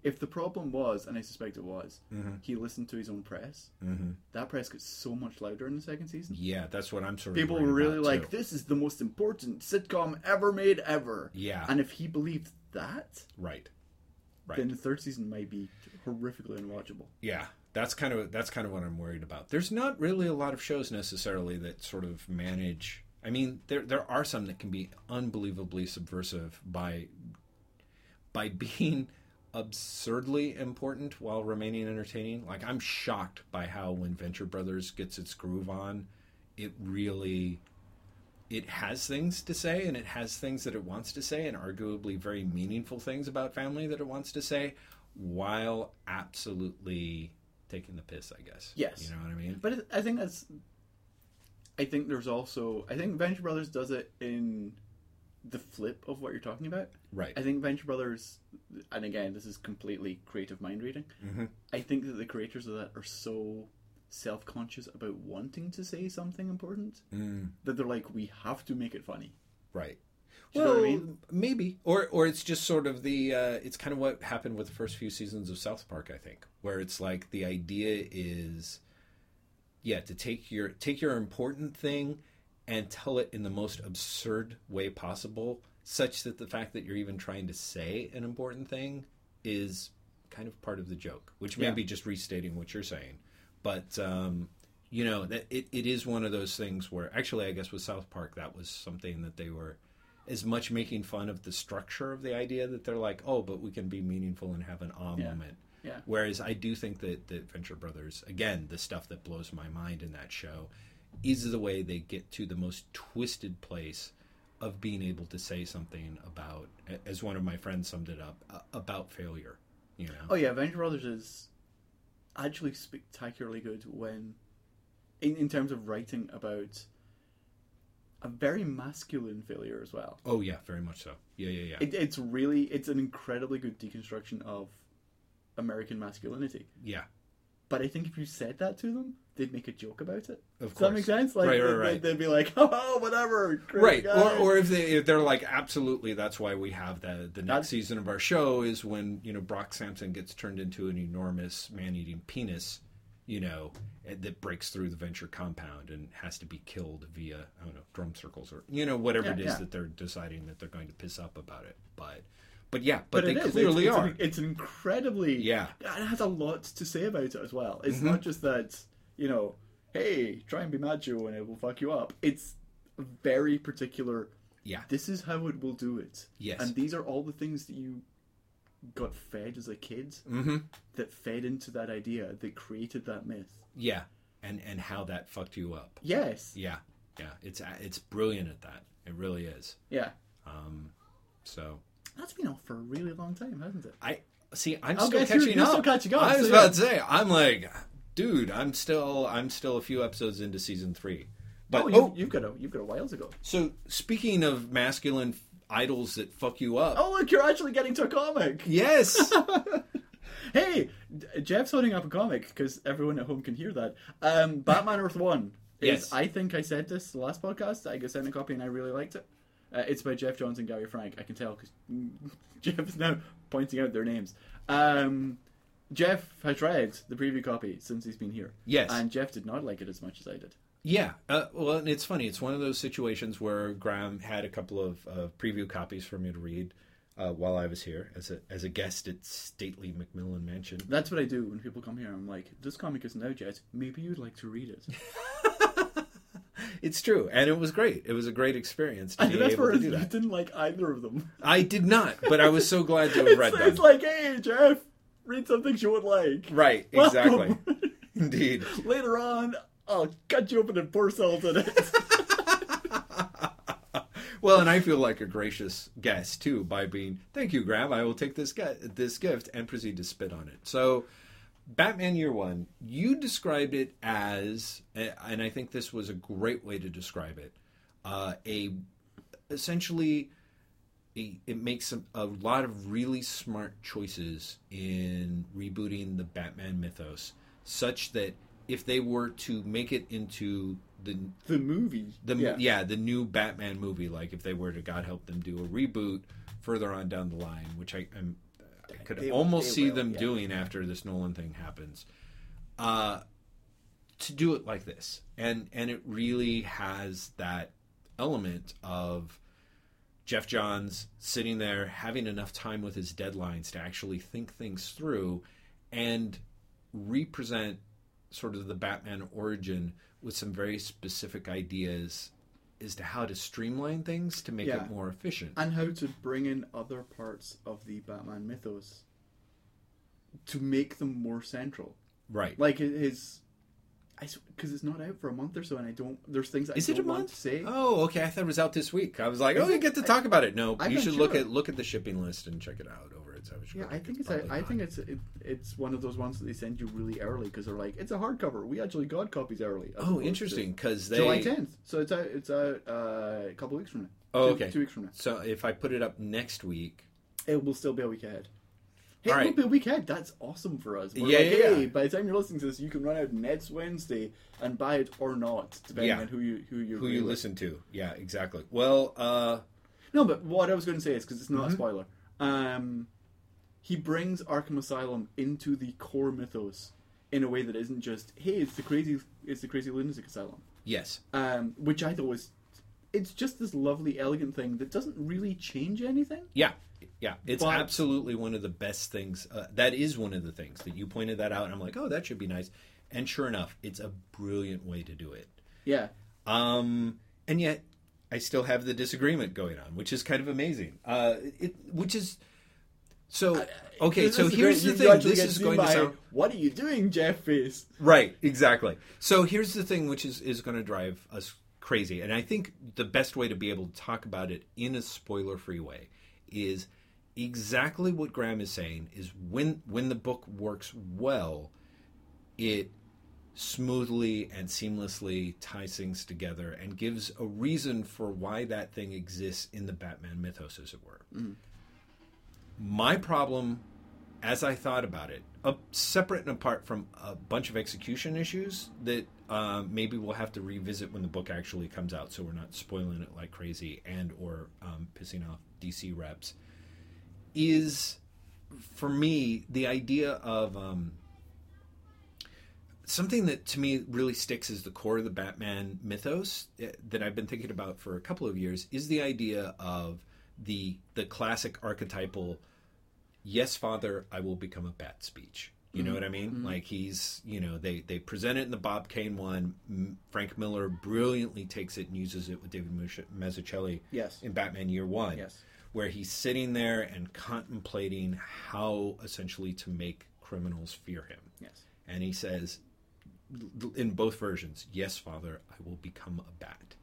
if the problem was, and I suspect it was, Mhm. he listened to his own press. hmm That press got so much louder in the second season. Yeah, that's what I'm sort of. People were really like, too. "This is the most important sitcom ever made ever." Yeah, And if he believed that, right, right. then the third season might be horrifically unwatchable. Yeah, that's kind of that's kind of what I'm worried about. There's not really a lot of shows necessarily that sort of manage. I mean, there there are some that can be unbelievably subversive by by being absurdly important while remaining entertaining. Like I'm shocked by how when Venture Brothers gets its groove on, it really it has things to say and it has things that it wants to say and arguably very meaningful things about family that it wants to say while absolutely taking the piss, I guess. Yes. You know what I mean? But I think that's. I think there's also. I think Venture Brothers does it in the flip of what you're talking about. Right. I think Venture Brothers, and again, this is completely creative mind reading. Mhm. I think that the creators of that are so self conscious about wanting to say something important Mm, that they're like, we have to make it funny. right. Do you know what I mean? maybe, or or it's just sort of the. Uh, it's kind of what happened with the first few seasons of South Park, I think, where it's like the idea is, yeah, to take your take your important thing and tell it in the most absurd way possible, such that the fact that you're even trying to say an important thing is kind of part of the joke, which may Yeah. be just restating what you're saying, but. um you know that it, it is one of those things where actually i guess with south park that was something that they were as much making fun of the structure of the idea that they're like oh but we can be meaningful and have an ah Yeah. moment Yeah. whereas i do think that the venture brothers again the stuff that blows my mind in that show is the way they get to the most twisted place of being able to say something about as one of my friends summed it up about failure you know Oh yeah, Venture Brothers is actually spectacularly good when, in, in terms of writing about a very masculine failure as well. oh yeah very much so yeah yeah yeah It, it's really it's an incredibly good deconstruction of American masculinity. yeah But I think if you said that to them, they'd make a joke about it. of Does course that make sense? Like Right, right, they'd, right. they'd be like, "Oh, whatever." right guy." or, or if they if they're like absolutely that's why we have the the next That's- season of our show is when you know brock sampson gets turned into an enormous man-eating penis you know that breaks through the venture compound and has to be killed via i don't know drum circles or you know whatever Yeah, it is yeah. that they're deciding that they're going to piss up about it but but yeah but, but they clearly it's, are It's, an, it's incredibly Yeah. It has a lot to say about it as well. It's Mhm. not just that you know, hey, try and be macho and it will fuck you up. It's very particular. yeah This is how it will do it. Yes. And these are all the things that you got fed as a kid mm-hmm that fed into that idea that created that myth. yeah and and how that fucked you up Yes. yeah yeah it's it's brilliant at that it really is Yeah. um so That's been off for a really long time, hasn't it? I See, I'm I'll still get catching up. still catching up, I was so about yeah. to say, I'm like, dude, I'm still, I'm still a few episodes into season three. But oh, oh, you've, you've got a you've got a while to go. so speaking of masculine idols that fuck you up, Oh look, you're actually getting to a comic. yes, Hey, Jeff's holding up a comic because everyone at home can hear that. Um, Batman Earth One. Is, Yes. I think I said this the last podcast. I got sent a copy and I really liked it. Uh, it's by Geoff Johns and Gary Frank. I can tell because Jeff is now pointing out their names. Um, Jeff has read the preview copy since he's been here. Yes. and Jeff did not like it as much as I did. Yeah. Uh, well, and it's funny. It's one of those situations where Graham had a couple of uh, preview copies for me to read uh, while I was here as a as a guest at stately Macmillan Mansion. That's what I do when people come here. I'm like, this comic isn't out. Maybe you'd like to read it. It's true, and it was great. It was a great experience to And be able to do that. didn't like either of them. I did not, but I was so glad to have read it's them. It's like, hey, Jeff, read something you would like. Right, exactly. Indeed. Later on, I'll cut you open and pour salt in it. Well, and I feel like a gracious guest too by being, "Thank you, Graham. I will take this this gift and proceed to spit on it." So, Batman Year One, you described it as, and I think this was a great way to describe it, uh, a essentially. It makes a lot of really smart choices in rebooting the Batman mythos, such that if they were to make it into the the movie. the yeah. the new Batman movie. Like if they were to God help them do a reboot further on down the line, which I, I'm, I could They- almost they see will, them yeah. doing after this Nolan thing happens. Uh, to do it like this, and and it really has that element of Geoff Johns sitting there having enough time with his deadlines to actually think things through and represent sort of the Batman origin with some very specific ideas as to how to streamline things to make Yeah. it more efficient. And how to bring in other parts of the Batman mythos to make them more central. right. Like his. Because it's not out for a month or so, and I don't. There's things I Is it a month? to say. Oh, okay. I thought it was out this week. I was like, Is oh, you get to talk about it. No, I'm you should look at look at the shipping list and check it out over at Savage Yeah, I think it's. probably A, I think it's. It, it's one of those ones that they send you really early because they're like, it's a hardcover. We actually got copies early. Oh, interesting. Because they. July 10th. So it's out. It's out uh, a couple weeks from now. Oh, Two- okay. Two weeks from now. So if I put it up next week, It will still be a week ahead. Hey, All it will be a week ahead. That's awesome for us. We're Yeah, like, yeah, hey, yeah. by the time you're listening to this, you can run out next Wednesday and buy it or not, depending Yeah. on who you who you who you with. listen to. Yeah, exactly. Well, uh, No, but what I was going to say is because it's not Mm-hmm. a spoiler. Um, he brings Arkham Asylum into the core mythos in a way that isn't just hey, it's the crazy, it's the crazy lunatic asylum, yes. um, which I thought was. It's just this lovely, elegant thing that doesn't really change anything. Yeah, yeah, it's But- absolutely one of the best things. Uh, that is one of the things that you pointed that out. And I'm like, oh, that should be nice. And sure enough, it's a brilliant way to do it. Yeah, Um, and yet, I still have the disagreement going on, which is kind of amazing. Uh, it, which is so okay. This So here's great. the thing. This is going to sound What are you doing, Jeff Face? Right, exactly. So here's the thing, which is is going to drive us crazy, and I think the best way to be able to talk about it in a spoiler-free way is exactly what Graham is saying. Is when when the book works well, it smoothly and seamlessly ties things together and gives a reason for why that thing exists in the Batman mythos, as it were. Mm-hmm. My problem as I thought about it, separate and apart from a bunch of execution issues that uh, maybe we'll have to revisit when the book actually comes out, so we're not spoiling it like crazy and or um, pissing off DC reps, is for me the idea of um, something that to me really sticks as the core of the Batman mythos eh, that I've been thinking about for a couple of years is the idea of the the classic archetypal yes father i will become a bat speech. You know mm-hmm. what i mean? Mm-hmm. Like he's you know they they present it in the bob kane one. Frank miller brilliantly takes it and uses it with david mazzucchelli Yes. in batman year one Yes. where he's sitting there and contemplating how essentially to make criminals fear him. Yes. and he says in both versions yes father i will become a bat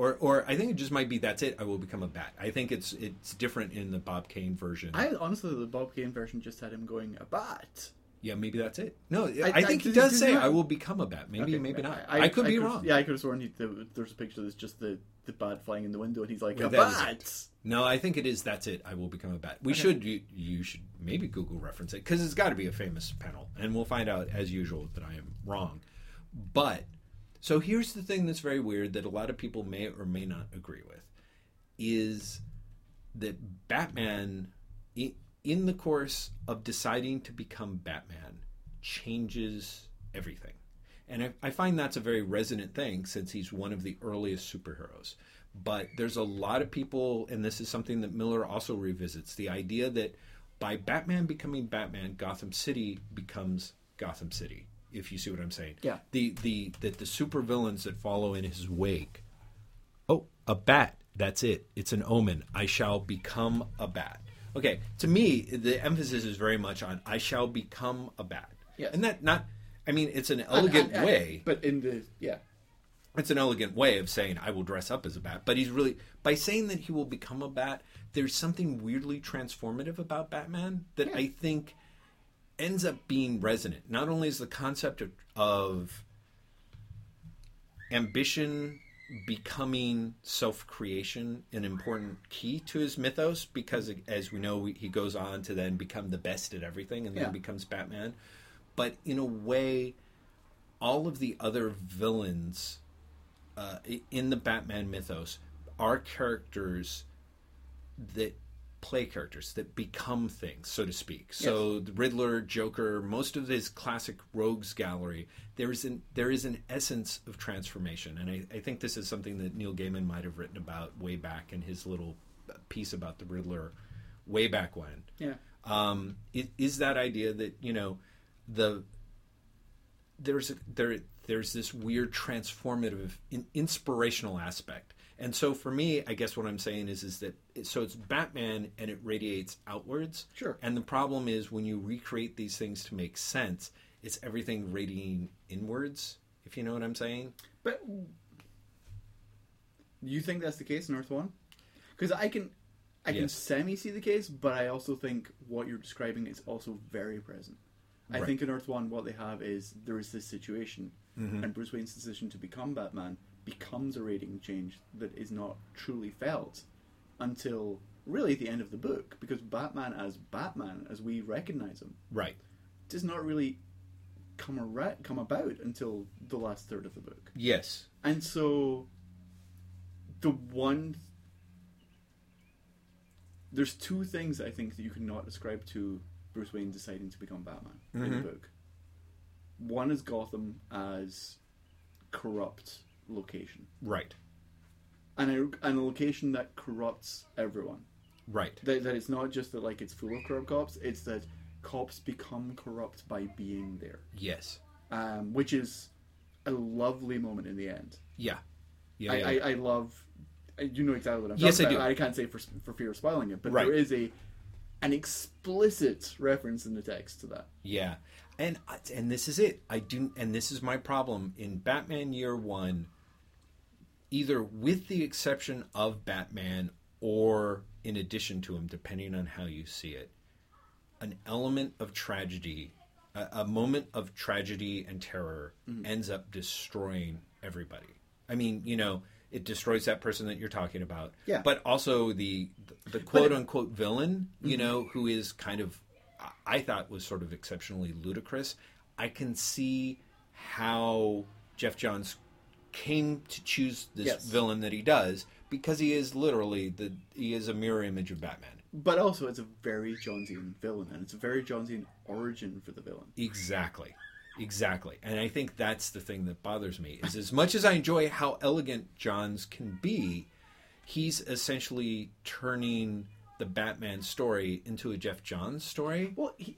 Or, or I think it just might be that's it. I will become a bat. I think it's it's different in the Bob Kane version. I honestly, the Bob Kane version just had him going a bat. yeah, maybe that's it. No, I, I- think he I- does does say not- I will become a bat. Maybe, Okay, maybe not. I, could be wrong. Yeah, I could have sworn he, there, there's a picture that's just the the bat flying in the window, and he's like Well, a bat. No, I think it is. That's it. I will become a bat. We should. You, you should maybe Google reference it because it's got to be a famous panel, and we'll find out as usual that I am wrong. But so here's the thing that's very weird that a lot of people may or may not agree with is that Batman, in the course of deciding to become Batman, changes everything. And I, find that's a very resonant thing since he's one of the earliest superheroes. But there's a lot of people, and this is something that Miller also revisits the idea that by Batman becoming Batman, Gotham City becomes Gotham City. If you see what I'm saying, Yeah. The the that the supervillains that follow in his wake. Oh, a bat. That's it. It's an omen. I shall become a bat. Okay, to me, the emphasis is very much on I shall become a bat. Yeah. And that not I mean, it's an elegant And- and- way. but in the yeah, It's an elegant way of saying I will dress up as a bat. But he's really by saying that he will become a bat, there's something weirdly transformative about Batman that Yeah. I think ends up being resonant. Not only is the concept of, of ambition becoming self-creation an important key to his mythos because as we know he goes on to then become the best at everything and then Yeah. becomes batman but in a way all of the other villains uh, in the batman mythos are characters that play characters that become things, so to speak. So the Riddler, Joker, most of his classic rogues gallery, there is an there is an essence of transformation, and I, I think this is something that Neil Gaiman might have written about way back in his little piece about the Riddler, way back when. yeah. Um, it is that idea that you know the there's a, there there's this weird transformative in, inspirational aspect and so for me i guess what i'm saying is is that it, so it's batman and it radiates outwards Sure. and the problem is when you recreate these things to make sense it's everything radiating inwards if you know what i'm saying But you think that's the case in Earth One? Because I can, I can semi see the case, but I also think what you're describing is also very present. I Right. think in Earth One, what they have is there is this situation, Mm-hmm. and Bruce Wayne's decision to become Batman becomes a rating change that is not truly felt until really the end of the book, because Batman as Batman, as we recognize him, right does not really come ar- come about until the last third of the book. yes And so, the one. There's two things I think that you cannot ascribe to Bruce Wayne deciding to become Batman in Mhm. the book. One is Gotham as corrupt location, right and a, and a location that corrupts everyone. right That, that it's not just that like it's full of corrupt cops; it's that cops become corrupt by being there, yes um, which is a lovely moment in the end. yeah yeah, I, yeah, I, yeah. I love. You know exactly what I'm Yes, talking I about. do. I can't say for for fear of spoiling it, but Right. there is a an explicit reference in the text to that. Yeah, and and this is it. I do, and this is my problem in Batman Year One. Either with the exception of Batman, or in addition to him, depending on how you see it, an element of tragedy, a, a moment of tragedy and terror, Mm-hmm. ends up destroying everybody. I mean, you know. It destroys that person that you're talking about, Yeah. But also the the quote unquote villain, you know, who is kind of I thought was sort of exceptionally ludicrous. I can see how Geoff Johns came to choose this Yes. villain that he does because he is literally the he is a mirror image of Batman. But also, it's a very Johnsian villain, and it's a very Johnsian origin for the villain. Exactly. Exactly. And I think that's the thing that bothers me is as much as I enjoy how elegant Johns can be, he's essentially turning the Batman story into a Geoff Johns story. Well, he,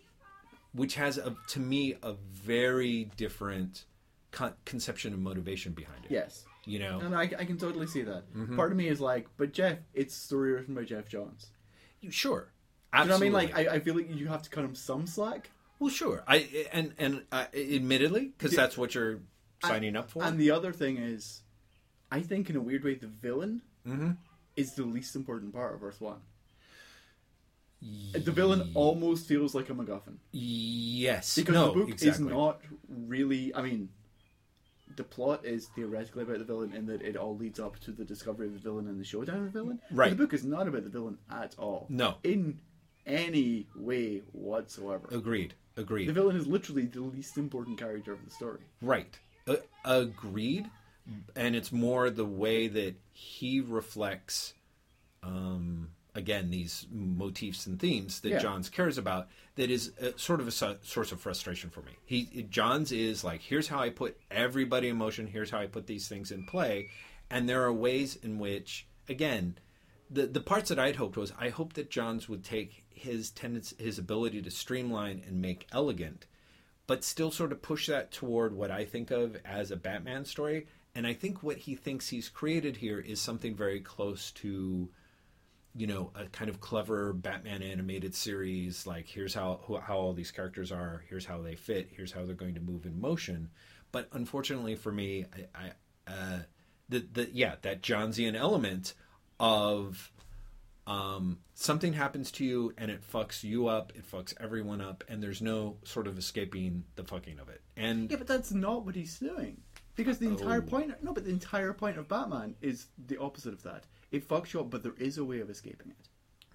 which has a, to me a very different con- conception and motivation behind it. yes, You know, and I, I can totally see that. Mm-hmm. Part of me is like, but Jeff, it's story written by Geoff Johns. You- sure. You know what I mean? Like, I, I feel like you have to cut him some slack. well, sure. I and and uh, admittedly, because that's what you're signing up for. And the other thing is, I think in a weird way the villain Mhm. is the least important part of Earth One. The villain almost feels like a MacGuffin Yes. because no, the book exactly. is not really. I mean, the plot is theoretically about the villain in that it all leads up to the discovery of the villain and the showdown of the villain. But Right. the book is not about the villain at all. No. in any way whatsoever. Agreed. Agreed. The villain is literally the least important character of the story. Right. Uh, agreed. And it's more the way that he reflects, um, again, these motifs and themes that Yeah. Johns cares about that is uh sort of a so- source of frustration for me. He Johns is like, here's how I put everybody in motion. Here's how I put these things in play. And there are ways in which, again, the the parts that I'd hoped was I hoped that Johns would take his tendency, his ability to streamline and make elegant, but still sort of push that toward what I think of as a Batman story. And I think what he thinks he's created here is something very close to, you know, a kind of clever Batman animated series. Like here's how who- how all these characters are. Here's how they fit. Here's how they're going to move in motion. But unfortunately for me, I, I uh, the the yeah that Johnsian element of um, something happens to you and it fucks you up, it fucks everyone up, and there's no sort of escaping the fucking of it. And Yeah, but that's not what he's doing. Because the entire Oh. point, no, but the entire point of Batman is the opposite of that. It fucks you up, but there is a way of escaping it.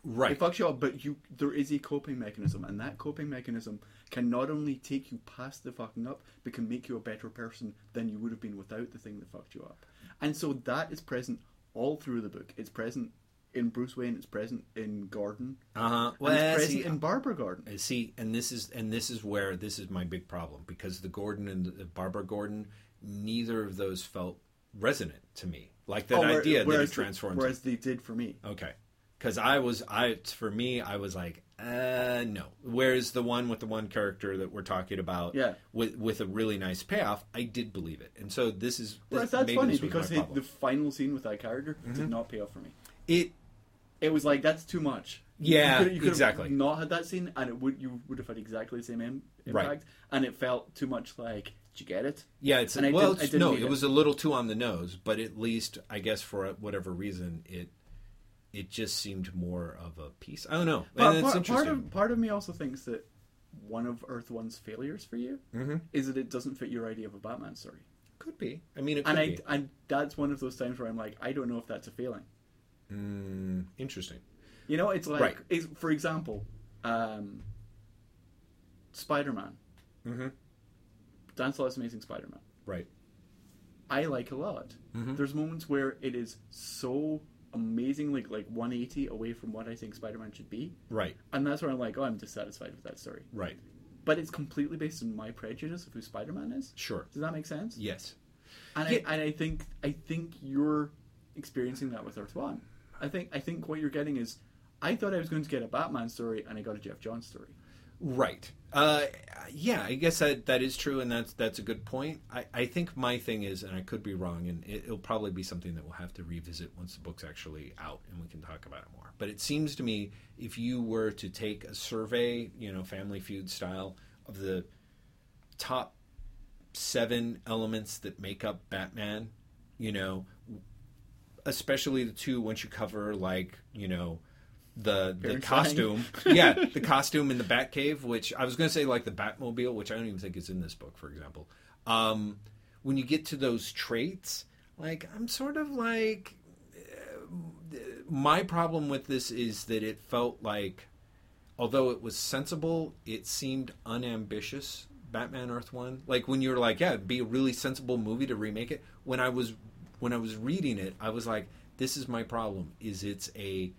right, It fucks you up, but you there is a coping mechanism, and that coping mechanism can not only take you past the fucking up, but can make you a better person than you would have been without the thing that fucked you up. And so that is present all through the book. It's present in Bruce Wayne. It's present in Gordon. uh huh. and Well, it's present see, in Barbara Gordon. Uh, see, and this is and this is where this is my big problem because the Gordon and the Barbara Gordon, neither of those felt resonant to me. Like that Oh, where- idea that it transforms. Whereas they did for me. Okay. Because I was, I for me, I was like, uh, no. Whereas the one with the one character that we're talking about, Yeah. with with a really nice payoff, I did believe it, and so this is. Whereas this, that's maybe funny because it, the final scene with that character did not pay off for me. it It was like that's too much. Yeah, you could, you could exactly. Have not had that scene, and it would you would have had exactly the same im- Right. impact, and it felt too much like. Did you get it? yeah, it's And well, didn't no, it it. was a little too on the nose, but at least I guess for whatever reason, it it just seemed more of a piece. I don't know, Part, part, part of part of me also thinks that one of Earth One's failures for you Mhm. is that it doesn't fit your idea of a Batman story, Could be. I mean, it could and I be. and that's one of those times where I'm like, I don't know if that's a failing. Mm, interesting. You know, it's like, Right. it's, for example, um, Spider Man, hmm Dan Slott's Amazing Spider Man. Right. I like a lot. Mhm. There's moments where it is so amazingly like 180 away from what I think Spider-Man should be, Right. and that's where I'm like, oh, I'm dissatisfied with that story. Right. But it's completely based on my prejudice of who Spider-Man is. Sure. Does that make sense? Yes. And Yeah. I and I think I think you're experiencing that with Earth One. I think I think what you're getting is, I thought I was going to get a Batman story, and I got a Geoff Johns story. Right. Uh, yeah, I guess that that is true, and that's that's a good point. I, I think my thing is, and I could be wrong, and it, it'll probably be something that we'll have to revisit once the book's actually out, and we can talk about it more. But it seems to me, if you were to take a survey, you know, Family Feud style, of the top seven elements that make up Batman, you know, especially the two once you cover like you know the the costume. Yeah the costume in the Batcave which I was going to say like the Batmobile which I don't even think is in this book for example. Um when you get to those traits like I'm sort of like uh, my problem with this is that it felt like although it was sensible it seemed unambitious Batman Earth 1 like when you're like yeah it'd be a really sensible movie to remake it. When I was when I was reading it I was like this is my problem. Is it's a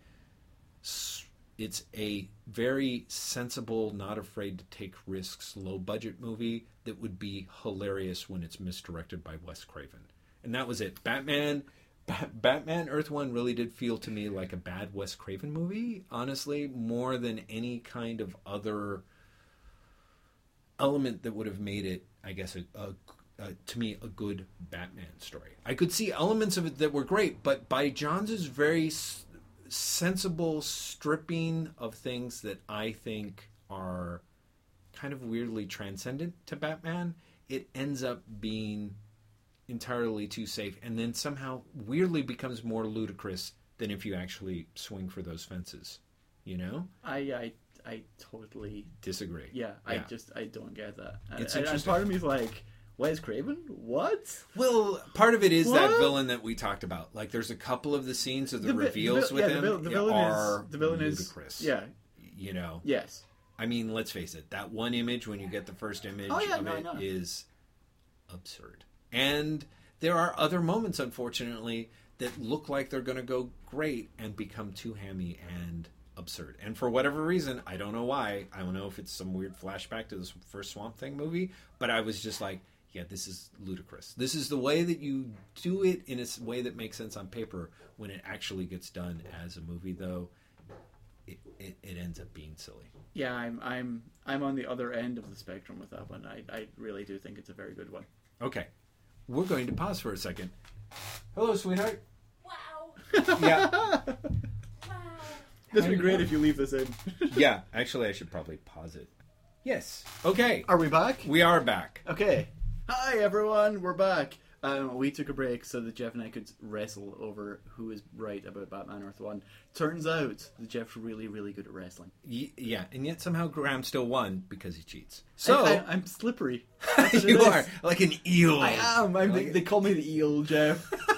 it's a very sensible not afraid to take risks low budget movie that would be hilarious when it's misdirected by Wes Craven and that was it Batman Ba- Batman Earth 1 really did feel to me like a bad Wes Craven movie honestly more than any kind of other element that would have made it, I guess, a, a, to me, a good Batman story. I could see elements of it that were great, but by Johns' very sensible stripping of things that I think are kind of weirdly transcendent to Batman, it ends up being entirely too safe, and then somehow weirdly becomes more ludicrous than if you actually swing for those fences. You know? I I I totally Disagree. yeah. I just I don't get that. It's and, and part of me is like, Wes Craven? What? Well, part of it is that villain that we talked about. Like, there's a couple of the scenes of the, vi- reveals vi- with yeah, him The, the villain are is the villain ludicrous. is yeah. You know, Yes. I mean, let's face it. That one image when you get the first image Oh, yeah, of no, it no. is absurd. And there are other moments, unfortunately, that look like they're going to go great and become too hammy and absurd. And for whatever reason, I don't know why. I don't know if it's some weird flashback to this first Swamp Thing movie, but I was just like, yeah, this is ludicrous. This is the way that you do it in a way that makes sense on paper. When it actually gets done as a movie, though, it, it, it ends up being silly. Yeah, I'm I'm I'm on the other end of the spectrum with that one. I I really do think it's a very good one. Okay. We're going to pause for a second. Hello, sweetheart. Wow. Yeah. Wow. This would be great if you leave this in. yeah. Actually, I should probably pause it. Yes. Okay. Are we back? We are back. Okay. Hi everyone, we're back. Um, we took a break so that Jeff and I could wrestle over who is right about Batman Earth One. Turns out that Jeff's really, really good at wrestling. Y- yeah. And yet somehow Graham still won because he cheats. So I, am slippery. That's what it you are like an eel. I am. I'm, they, they call me the eel, Jeff.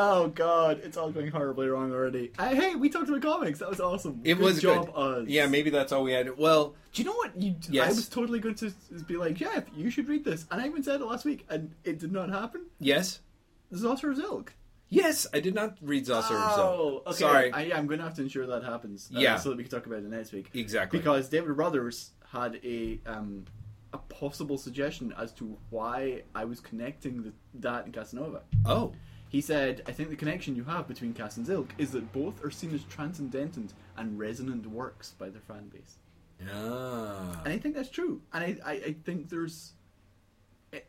oh God, it's all going horribly wrong already. Uh, hey, we talked about comics. That was awesome. It Good was job, good. us. Yeah, maybe that's all we had. Well, Do you know what? You, Yes. I was totally going to be like, Jeff, you should read this, and I even said it last week, and it did not happen. yes. Zaucer Zilk. Yes, I did not read Zaucer. Oh, okay. Sorry. I, I'm going to have to ensure that happens. uh, Yeah. so that we can talk about it next week. Exactly. Because David Brothers had a um, a possible suggestion as to why I was connecting the, that and Casanova. oh. He said, I think the connection you have between Cass and Zilk is that both are seen as transcendental and resonant works by their fan base. Ah. And I think that's true. And I, I, I think there's.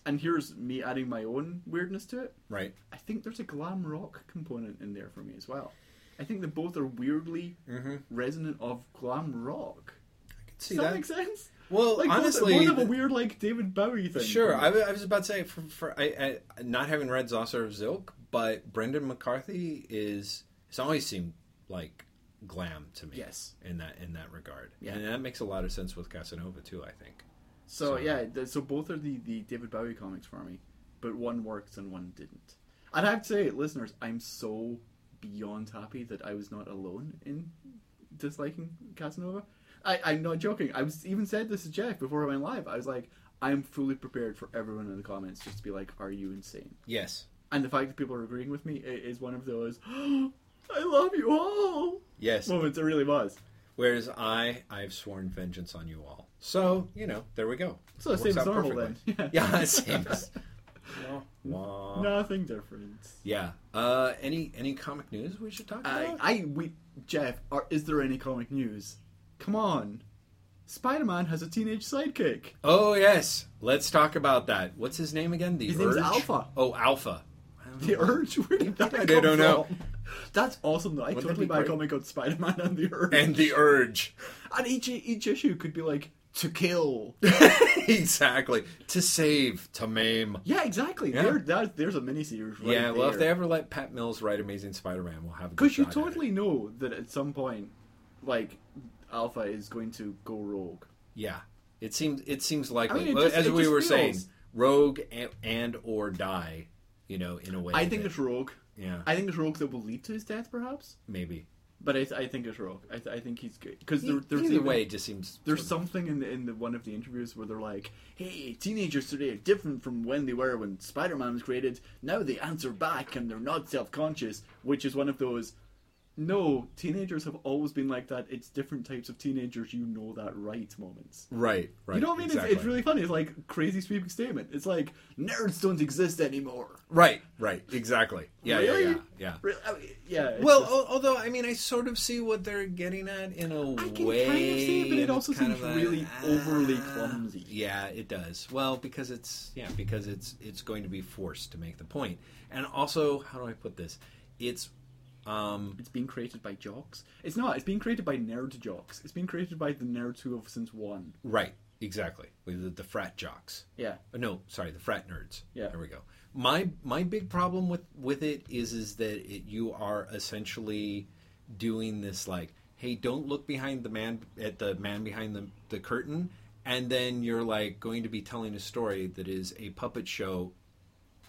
And here's me adding my own weirdness to it. Right. I think there's a glam rock component in there for me as well. I think that both are weirdly Mm-hmm. resonant of glam rock. I can see Does that, that. make sense? Well, Like honestly, both have a weird like David Bowie thing. Sure, I, I was about to say for, for I, I, not having read Zaucer of Zilk, but Brendan McCarthy is it's always seemed like glam to me. Yes. in that in that regard, Yeah. and that makes a lot of sense with Casanova too. I think. So, So- yeah, th- so both are the, the David Bowie comics for me, but one worked and one didn't. And I have to say, listeners, I'm so beyond happy that I was not alone in disliking Casanova. I, I'm not joking. I was even said this to Jeff before I went live. I was like, I'm fully prepared for everyone in the comments just to be like, "Are you insane?" Yes. And the fact that people are agreeing with me is one of those, "I love you all" Yes. moments. It really was. Whereas I, I've sworn vengeance on you all. So you know, there we go. So Works same as normal perfectly. then. Yeah, same. as- Wah, wah. Nothing different. Yeah. Uh, any any comic news we should talk I, about? I, we, Jeff, are, is there any comic news? Come on. Spider Man has a teenage sidekick. Oh yes, let's talk about that. What's his name again? The His Urge? name's Alpha. Oh, Alpha. The. Urge? Where did that I come don't know. from? That's awesome, though. I Wouldn't that totally be buy a great? comic called Spider Man and the Urge. And the Urge. And each, each issue could be like, to kill. exactly. To save, to maim. yeah, exactly. Yeah. There, that, there's a miniseries right yeah, well, if they ever let Pat Mills write Amazing Spider-Man, we'll have a good Because you shot at it. totally know that at some point, like, Alpha is going to go rogue. Yeah, it seems it seems likely. Mean, it just- As it we just were saying, feels- rogue and, and or die. You know, in a way. I think that- it's rogue. Yeah, I think it's rogue that will lead to his death, perhaps. maybe. But I, I think it's Rogue. I, th- I think he's good because there, there's Either even- way, it just seems There's something in the, in the one of the interviews where they're like, "Hey, teenagers today are different from when they were when Spider-Man was created. Now they answer back and they're not self-conscious." Which is one of those. No, teenagers have always been like that. It's different types of teenagers. You know that right moments. right, right. you know what I mean? Exactly. It's, it's really funny. It's like crazy sweeping statement. It's like nerds don't exist anymore. right, right. Exactly. Yeah, Really? yeah, yeah, yeah. Re- I mean, yeah. Well, just- although I mean, I sort of see what they're getting at in a I can way, kind of see it, but it also seems a- really overly ah, clumsy. Yeah, it does. Well, because it's yeah, because it's it's going to be forced to make the point, and also, how do I put this? It's um It's being created by jocks. It's not. It's being created by nerd jocks. It's being created by the nerds who have since won. right, exactly. With the, the frat jocks. Yeah. Uh, No, sorry, the frat nerds. Yeah. There we go. My my big problem with with it is is that it, you are essentially doing this like, hey, don't look behind the man at the man behind the the curtain, and then you're like going to be telling a story that is a puppet show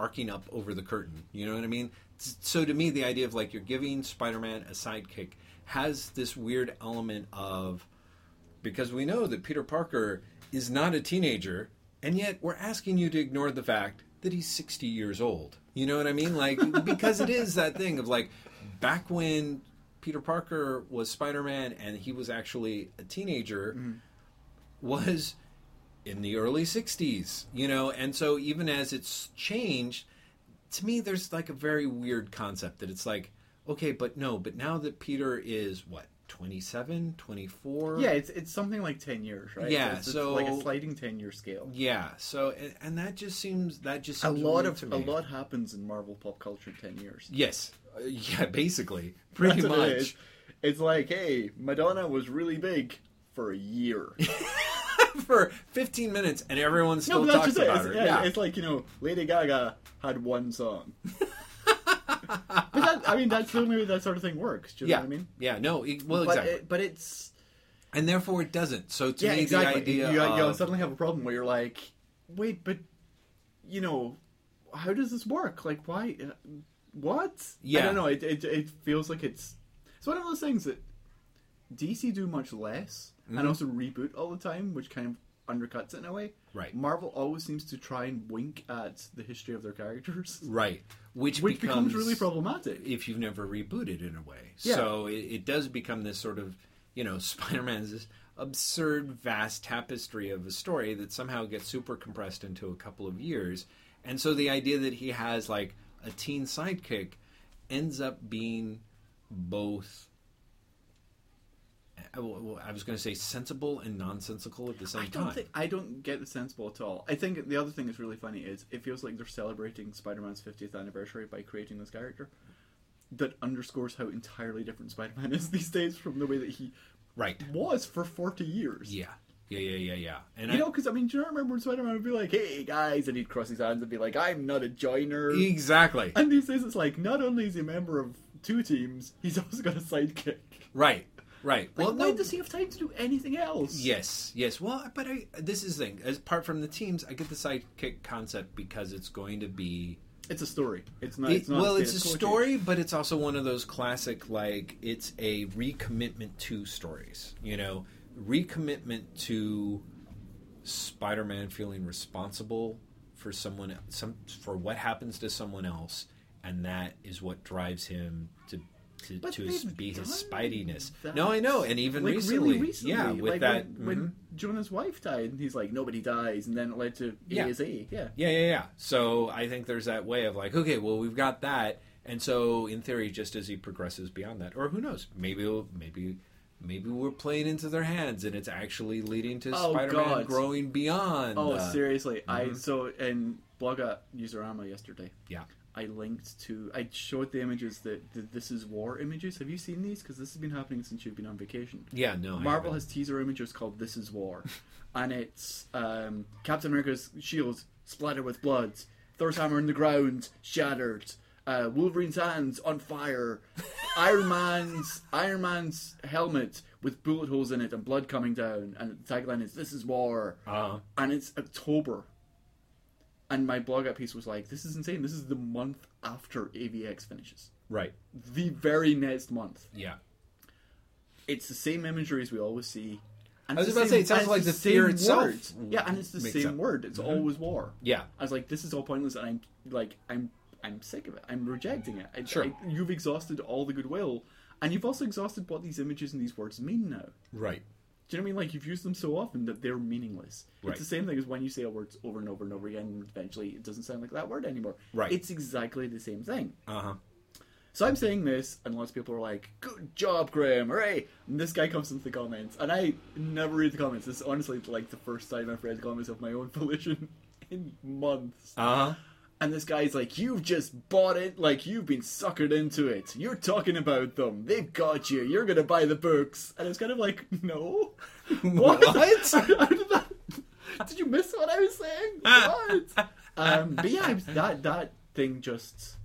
arcing up over the curtain. You know what I mean? So to me, the idea of like you're giving Spider-Man a sidekick has this weird element of because we know that Peter Parker is not a teenager, and yet we're asking you to ignore the fact that he's 60 years old. You know what I mean? Like, because it is that thing of like, back when Peter Parker was Spider Man and he was actually a teenager, mm-hmm. was in the early 60s, you know? And so even as it's changed, to me, there's like a very weird concept that it's like, okay, but no, but now that Peter is what, 27, 24? Yeah, it's it's something like ten years, right? Yeah, it's, it's so- like a sliding ten year scale. Yeah, so and, and that just seems that just A lot of a lot happens in Marvel pop culture in ten years. Yes, Uh, yeah, basically, pretty That's what it much. It's like, hey, Madonna was really big for a year. For 15 minutes, and everyone still no, talks just it. about It's, her. yeah, Yeah, it's like you know, Lady Gaga had one song. but that, I mean, that's the only way that sort of thing works. Do you yeah, know what I mean? yeah. No, it- well, but exactly, it, but it's and therefore it doesn't. So to yeah, me, exactly. the idea you, of you suddenly have a problem where you're like, wait, but you know, how does this work? Like, why? Uh, what? Yeah. I don't know. It, it it feels like it's it's one of those things that DC do much less Mm-hmm. and also reboot all the time, which kind of undercuts it in a way. Right. Marvel always seems to try and wink at the history of their characters, right, which, which becomes, becomes really problematic. if you've never rebooted in a way. Yeah. So it, it does become this sort of, you know, Spider-Man's this absurd, vast tapestry of a story that somehow gets super compressed into a couple of years. And so the idea that he has like a teen sidekick ends up being both. I well, I was going to say sensible and nonsensical at the same I don't time. think I don't get the sensible at all. I think the other thing that's really funny is it feels like they're celebrating Spider-Man's 50th anniversary by creating this character that underscores how entirely different Spider-Man is these days from the way that he right. was for 40 years. Yeah. Yeah, yeah, yeah, yeah. And You I, know, because I mean, do you remember when Spider-Man would be like, "Hey guys," and he'd cross his hands and be like, "I'm not a joiner." exactly. And these days, it's like not only is he a member of two teams, he's also got a sidekick. Right. Right. Like, well, why no, does he have time to do anything else? Yes, yes. Well, but I, this is the thing. As apart from the teams, I get the sidekick concept because it's going to be. It's a story. It's not. It- it's not well, a it's a story, but it's also one of those classic, like it's a recommitment to stories. You know, recommitment to Spider-Man feeling responsible for someone, some for what happens to someone else, and that is what drives him to. To, But to his, be his done spidiness. that. No, I know, and even like recently, really recently, yeah, with like that, when, when mhm. Jonah's wife died, and he's like, nobody dies, and then it led to Yeah. Yeah, Yeah, yeah, yeah. So I think there's that way of like, okay, well, we've got that, and so in theory, just as he progresses beyond that, or who knows, maybe, we'll- maybe, maybe we're playing into their hands, and it's actually leading to Oh, Spider-Man God. growing beyond. Oh, uh, seriously. I so in Blogger Userama yesterday. Yeah. I linked to. I showed the images that the This Is War images. Have you seen these? Because this has been happening since you've been on vacation. Yeah, no. Marvel has teaser images called This Is War, and it's um, Captain America's shield splattered with blood, Thor's hammer in the ground shattered, uh, Wolverine's hands on fire, Iron Man's Iron Man's helmet with bullet holes in it and blood coming down, and the tagline is "This is War." Uh, and it's October. And my blog up piece was like, "This is insane. This is the month after AVX finishes, right. the very next month. Yeah. It's the same imagery as we always see." And I was about to say, it sounds like the same fear itself word. Yeah, and it's the same up. word. It's Mhm. always war. Yeah. I was like, "This is all pointless," and I'm like, "I'm I'm sick of it. I'm rejecting it. I, Sure. I- you've exhausted all the goodwill, and you've also exhausted what these images and these words mean now." Right. Do you know what I mean? Like you've used them so often that they're meaningless. Right. It's the same thing as when you say a word over and over and over again, and eventually it doesn't sound like that word anymore. Right. It's exactly the same thing. Uh huh. So I'm saying this, and lots of people are like, "Good job, Graeme! Hooray!" And this guy comes into the comments, and I never read the comments. This is honestly like the first time I've read the comments of my own volition in months. Uh huh. And this guy's like, "You've just bought it, like you've been suckered into it. You're talking about them. They've got you. You're gonna buy the books." And it's kind of like, "No, What? How did that? Did you miss what I was saying? What? um, but yeah, that that thing just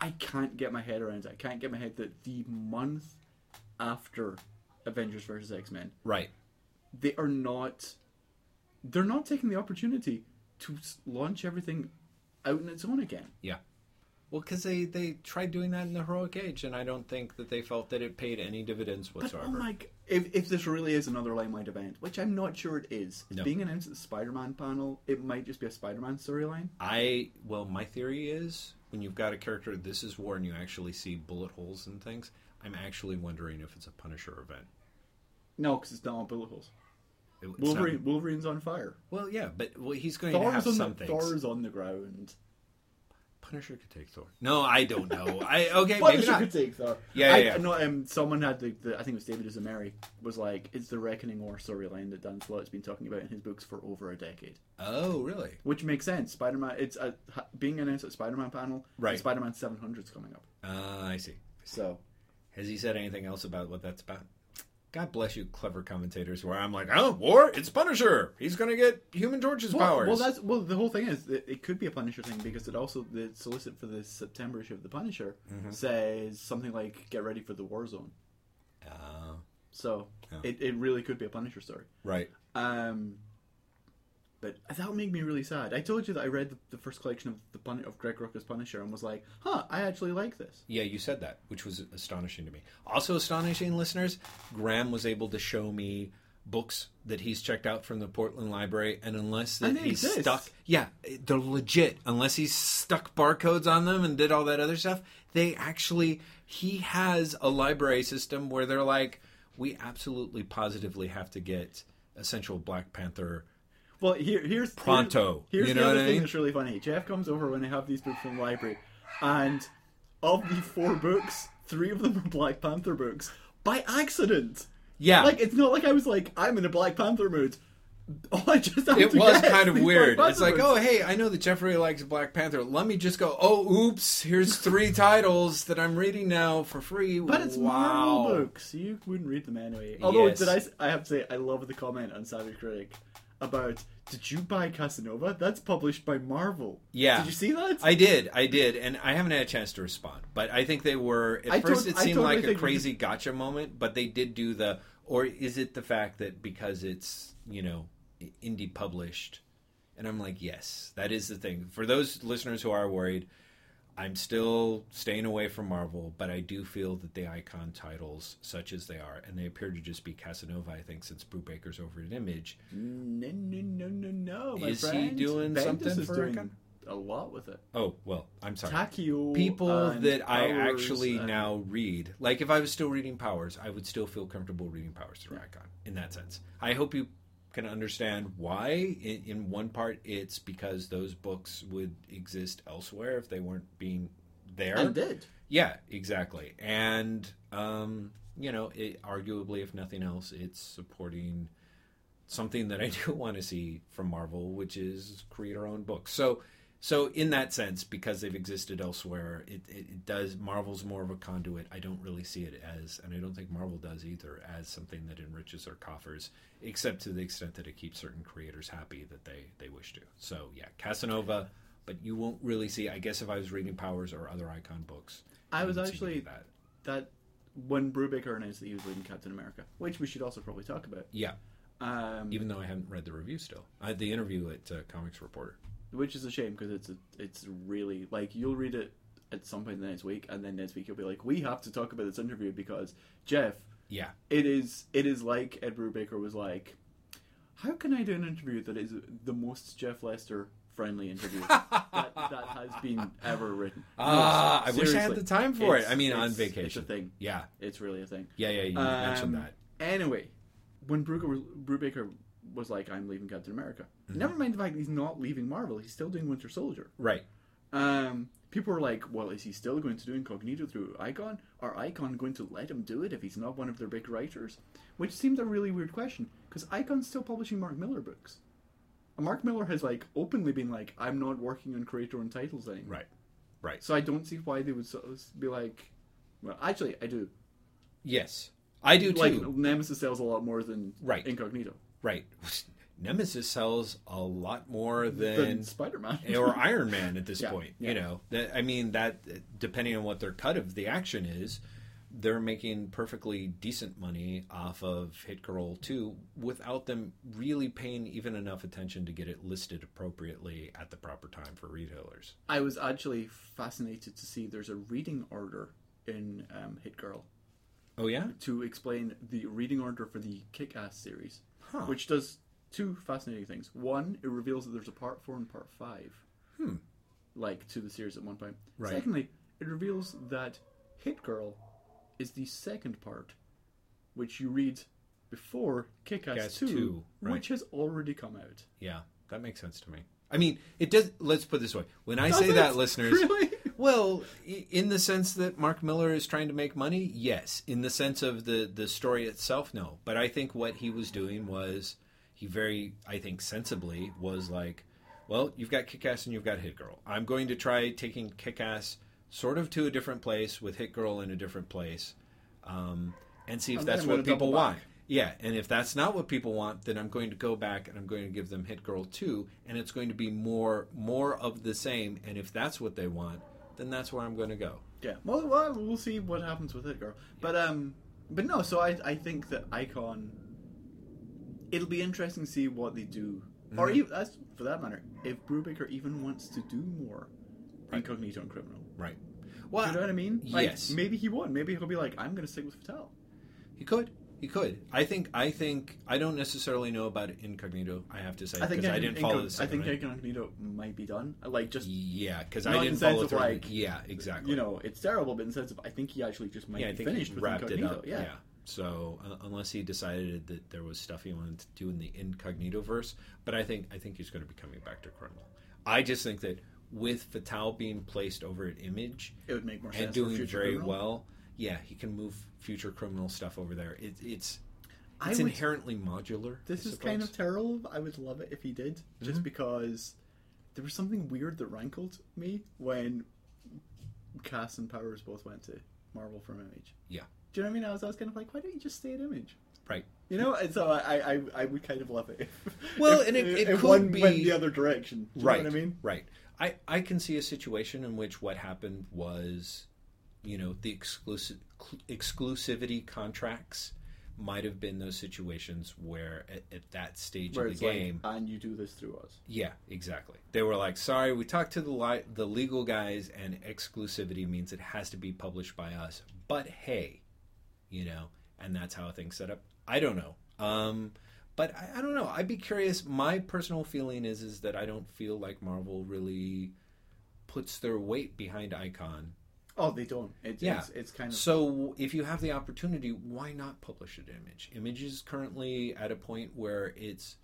I can't get my head around it. I can't get my head that the month after Avengers versus X Men, right. they are not they're not taking the opportunity to launch everything out on its own again. Yeah. Well, because they, they tried doing that in the heroic age, and I don't think that they felt that it paid any dividends oh whatsoever. But whatsoever. oh my! If if this really is another Limelight event, which I'm not sure it is, No. being announced at the Spider-Man panel, it might just be a Spider-Man storyline. I well, my theory is when you've got a character, this is war, and you actually see bullet holes and things. I'm actually wondering if it's a Punisher event. No, because it's not on bullet holes. It- Wolverine, Wolverine's on fire. well, yeah, but well, he's going to have on some the things. Thor's on the ground. Punisher could take Thor. No, I don't know. I okay, maybe Punisher not. could take Thor. Yeah, I, yeah, yeah. No, um, someone had the, the I think it was David Uzumeri was like, it's the Reckoning War storyline that Dan Slott's been talking about in his books for over a decade. Oh, really? Which makes sense. Spider-Man, it's a, being announced at Spider-Man panel. Right. Spider-Man 700's coming up. Uh, I see. So Has he said anything else about what that's about? God bless you, clever commentators. Where I'm like, oh, war, it's Punisher. He's going to get Human Torch's well, powers. well, that's well. The whole thing is that it could be a Punisher thing because it also the solicit for the September issue of the Punisher Mm-hmm. says something like "Get ready for the war zone." Uh, So Yeah. it, it really could be a Punisher story. right. Um, but that made me really sad. I told you that I read the, the first collection of the Pun- of Greg Rucka's Punisher and was like, "Huh, I actually like this." Yeah, you said that, which was astonishing to me. Also astonishing, listeners, Graeme was able to show me books that he's checked out from the Portland Library, and unless that And he's exist. stuck, yeah, they're legit. Unless he's stuck barcodes on them and did all that other stuff, they actually he has a library system where they're like, we absolutely positively have to get Essential Black Panther. Well, here, here's Pronto, Here's, you the other what I thing mean? that's really funny. Jeff comes over when I have these books from the library, and of the four books, three of them are Black Panther books by accident. Yeah, Like it's not like I was like, I'm in a Black Panther mood. Oh, I just have it was kind of weird. It's like, oh, hey, I know that Jeff really likes Black Panther. Let me just go. Oh, oops! Here's three titles that I'm reading now for free. But it's wow. Marvel books. You wouldn't read them anyway. Although, Yes. did I have to say, I love the comment on Savage Critic about did you buy Casanova? That's published by Marvel. Yeah. Did you see that? I did, I did, and I haven't had a chance to respond. But I think they were at I first. it seemed like a crazy gotcha moment, but they did do the. Or is it the fact that because it's you know indie published, and I'm like, yes, that is the thing. For those listeners who are worried, I'm still staying away from Marvel, but I do feel that the icon titles, such as they are, and they appear to just be Casanova, I think, since Brubaker's over at Image. No, no, no, no, no. My Is he friend. doing Bendis something is for doing Icon? a lot with it. Oh well, I'm sorry. Takio. people that I actually and- now read. Like if I was still reading Powers, I would still feel comfortable reading Powers through Icon in that sense. I hope you can understand why. In, in one part, it's because those books would exist elsewhere if they weren't being there. I did. Yeah, exactly. And um, you know, it, arguably, if nothing else, it's supporting something that I do want to see from Marvel, which is create our own books. So, so in that sense, because they've existed elsewhere, it, it, it does. Marvel's more of a conduit. I don't really see it as, and I don't think Marvel does either, as something that enriches their coffers, except to the extent that it keeps certain creators happy that they they wish to. So, yeah, Casanova. But you won't really see. I guess if I was reading Powers or other Icon books, I you was actually that. that when Brubaker announced that he was leading Captain America, which we should also probably talk about. Yeah, Um, even though I haven't read the review still. I had the interview at uh, Comics Reporter. Which is a shame because it's a, it's really like you'll read it at some point in the next week, and then next week you'll be like, we have to talk about this interview because Jeff, Yeah, it is it is like Ed Brubaker was like, how can I do an interview that is the most Jeff Lester friendly interview that, that has been ever written? No, Ah, I wish I had the time for it. I mean, on vacation. It's a thing. Yeah, It's really a thing. yeah, yeah. You mentioned Um, that. Anyway, when Brubaker, Brubaker was like, "I'm leaving Captain America," Mm-hmm. never mind the fact he's not leaving Marvel; he's still doing Winter Soldier. Right. Um, people were like, "Well, is he still going to do Incognito through Icon? Are Icon going to let him do it if he's not one of their big writers?" Which seemed a really weird question because Icon's still publishing Mark Millar books. And Mark Millar has like openly been like, "I'm not working on creator-owned titles anymore." Right. Right. So I don't see why they would sort of be like, "Well, actually, I do." Yes, I do too. Like Nemesis sells a lot more than Right. Incognito. Right. Nemesis sells a lot more Than than Spider Man. or Iron Man at this Yeah, point. yeah. You know, that, I mean that depending on what their cut of the action is, they're making perfectly decent money off of Hit Girl 2 without them really paying even enough attention to get it listed appropriately at the proper time for retailers. I was actually fascinated to see there's a reading order in um, Hit Girl Oh yeah, to explain the reading order for the Kick Ass series, Huh. which does two fascinating things. One, it reveals that there's a part four and part five, Hmm. like to the series at one point. Right. Secondly, it reveals that Hit Girl is the second part, which you read before Kick Ass 2, 2, right. which has already come out. yeah, that makes sense to me. I mean, it does. Let's put it this way: when I Does say it? that, listeners, Really? Well, in the sense that Mark Millar is trying to make money, yes. In the sense of the the story itself, no. But I think what he was doing was he very, I think, sensibly was like, well, you've got Kick-Ass and you've got Hit Girl. I'm going to try taking Kick-Ass sort of to a different place with Hit Girl in a different place, um, and see if then that's what people want. back. Yeah, and if that's not what people want, then I'm going to go back and I'm going to give them Hit Girl 2 and it's going to be more more of the same and if that's what they want, then that's where I'm going to go. Yeah. Well, well, we'll see what happens with Hit Girl. But um, but no. So I I think that Icon. It'll be interesting to see what they do, or Mhm. even as for that matter, if Brubaker even wants to do more Right. incognito and criminal. Right. Do you know what I mean? Like, yes. Maybe he won't. Maybe he'll be like, I'm going to stick with Fatal. he could. He could. I think I think I don't necessarily know about Incognito, I have to say, I think because I, Incog- didn't follow the I think one. incognito might be done. Like just Yeah, because I didn't follow through. like, yeah, exactly. you know, it's terrible, but in the sense of I think he actually just might yeah, I be think finished he with incognito. up. Yeah. So uh, unless he decided that there was stuff he wanted to do in the Incognito verse, but I think I think he's going to be coming back to Criminal. I just think that with Fatal being placed over at Image it would make more sense. and doing very criminal. well, yeah, he can move future criminal stuff over there. It, it's it's would- inherently modular. This is kind of terrible. I would love it if he did, just Mhm. because there was something weird that rankled me when Cass and Powers both went to Marvel from Image. Yeah. Do you know what I mean? I was, I was kind of like, why don't you just stay at Image? right. You know, and so I, I, I would kind of love it. If, Well, if- and it- it if could one be- went the other direction. Do you right. know what I mean? Right. I, I can see a situation in which what happened was, you know, the exclusive exclusivity contracts might have been those situations where at, at that stage Where of the game, like, and you do this through us. yeah, exactly. They were like, "Sorry, we talked to the li- the legal guys, and exclusivity means it has to be published by us." But hey, you know, and that's how things set up. I don't know, um, but I, I don't know. I'd be curious. My personal feeling is is that I don't feel like Marvel really puts their weight behind Icon. Oh, they don't. It's, Yeah. it's, it's kind of. So if you have the opportunity, why not publish it? Image. Image is currently at a point where it's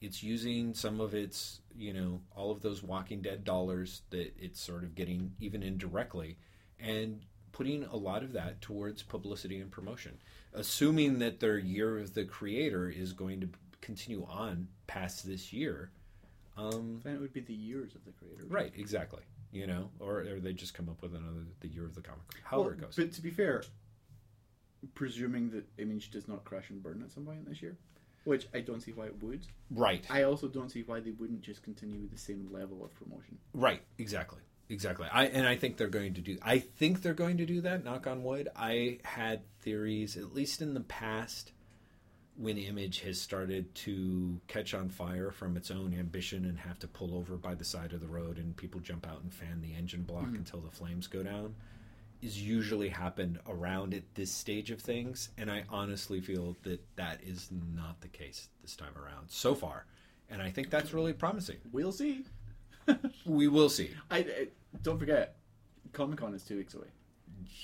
it's using some of its you know all of those Walking Dead dollars that it's sort of getting even indirectly, and putting a lot of that towards publicity and promotion, assuming that their year of the creator is going to continue on past this year. Um, then it would be the years of the creator. right, exactly. You know, or, or they just come up with another the year of the comic. However Well, it goes. But to be fair, presuming that Image does not crash and burn at some point this year, which I don't see why it would. right. I also don't see why they wouldn't just continue with the same level of promotion. Right, exactly. Exactly. I and I think they're going to do I think they're going to do that, knock on wood. I had theories at least in the past when Image has started to catch on fire from its own ambition and have to pull over by the side of the road and people jump out and fan the engine block mm-hmm. until the flames go down is usually happened around at this stage of things and I honestly feel that that is not the case this time around so far. And I think that's really promising. We'll see. We will see. I, I don't forget, Comic Con is two weeks away.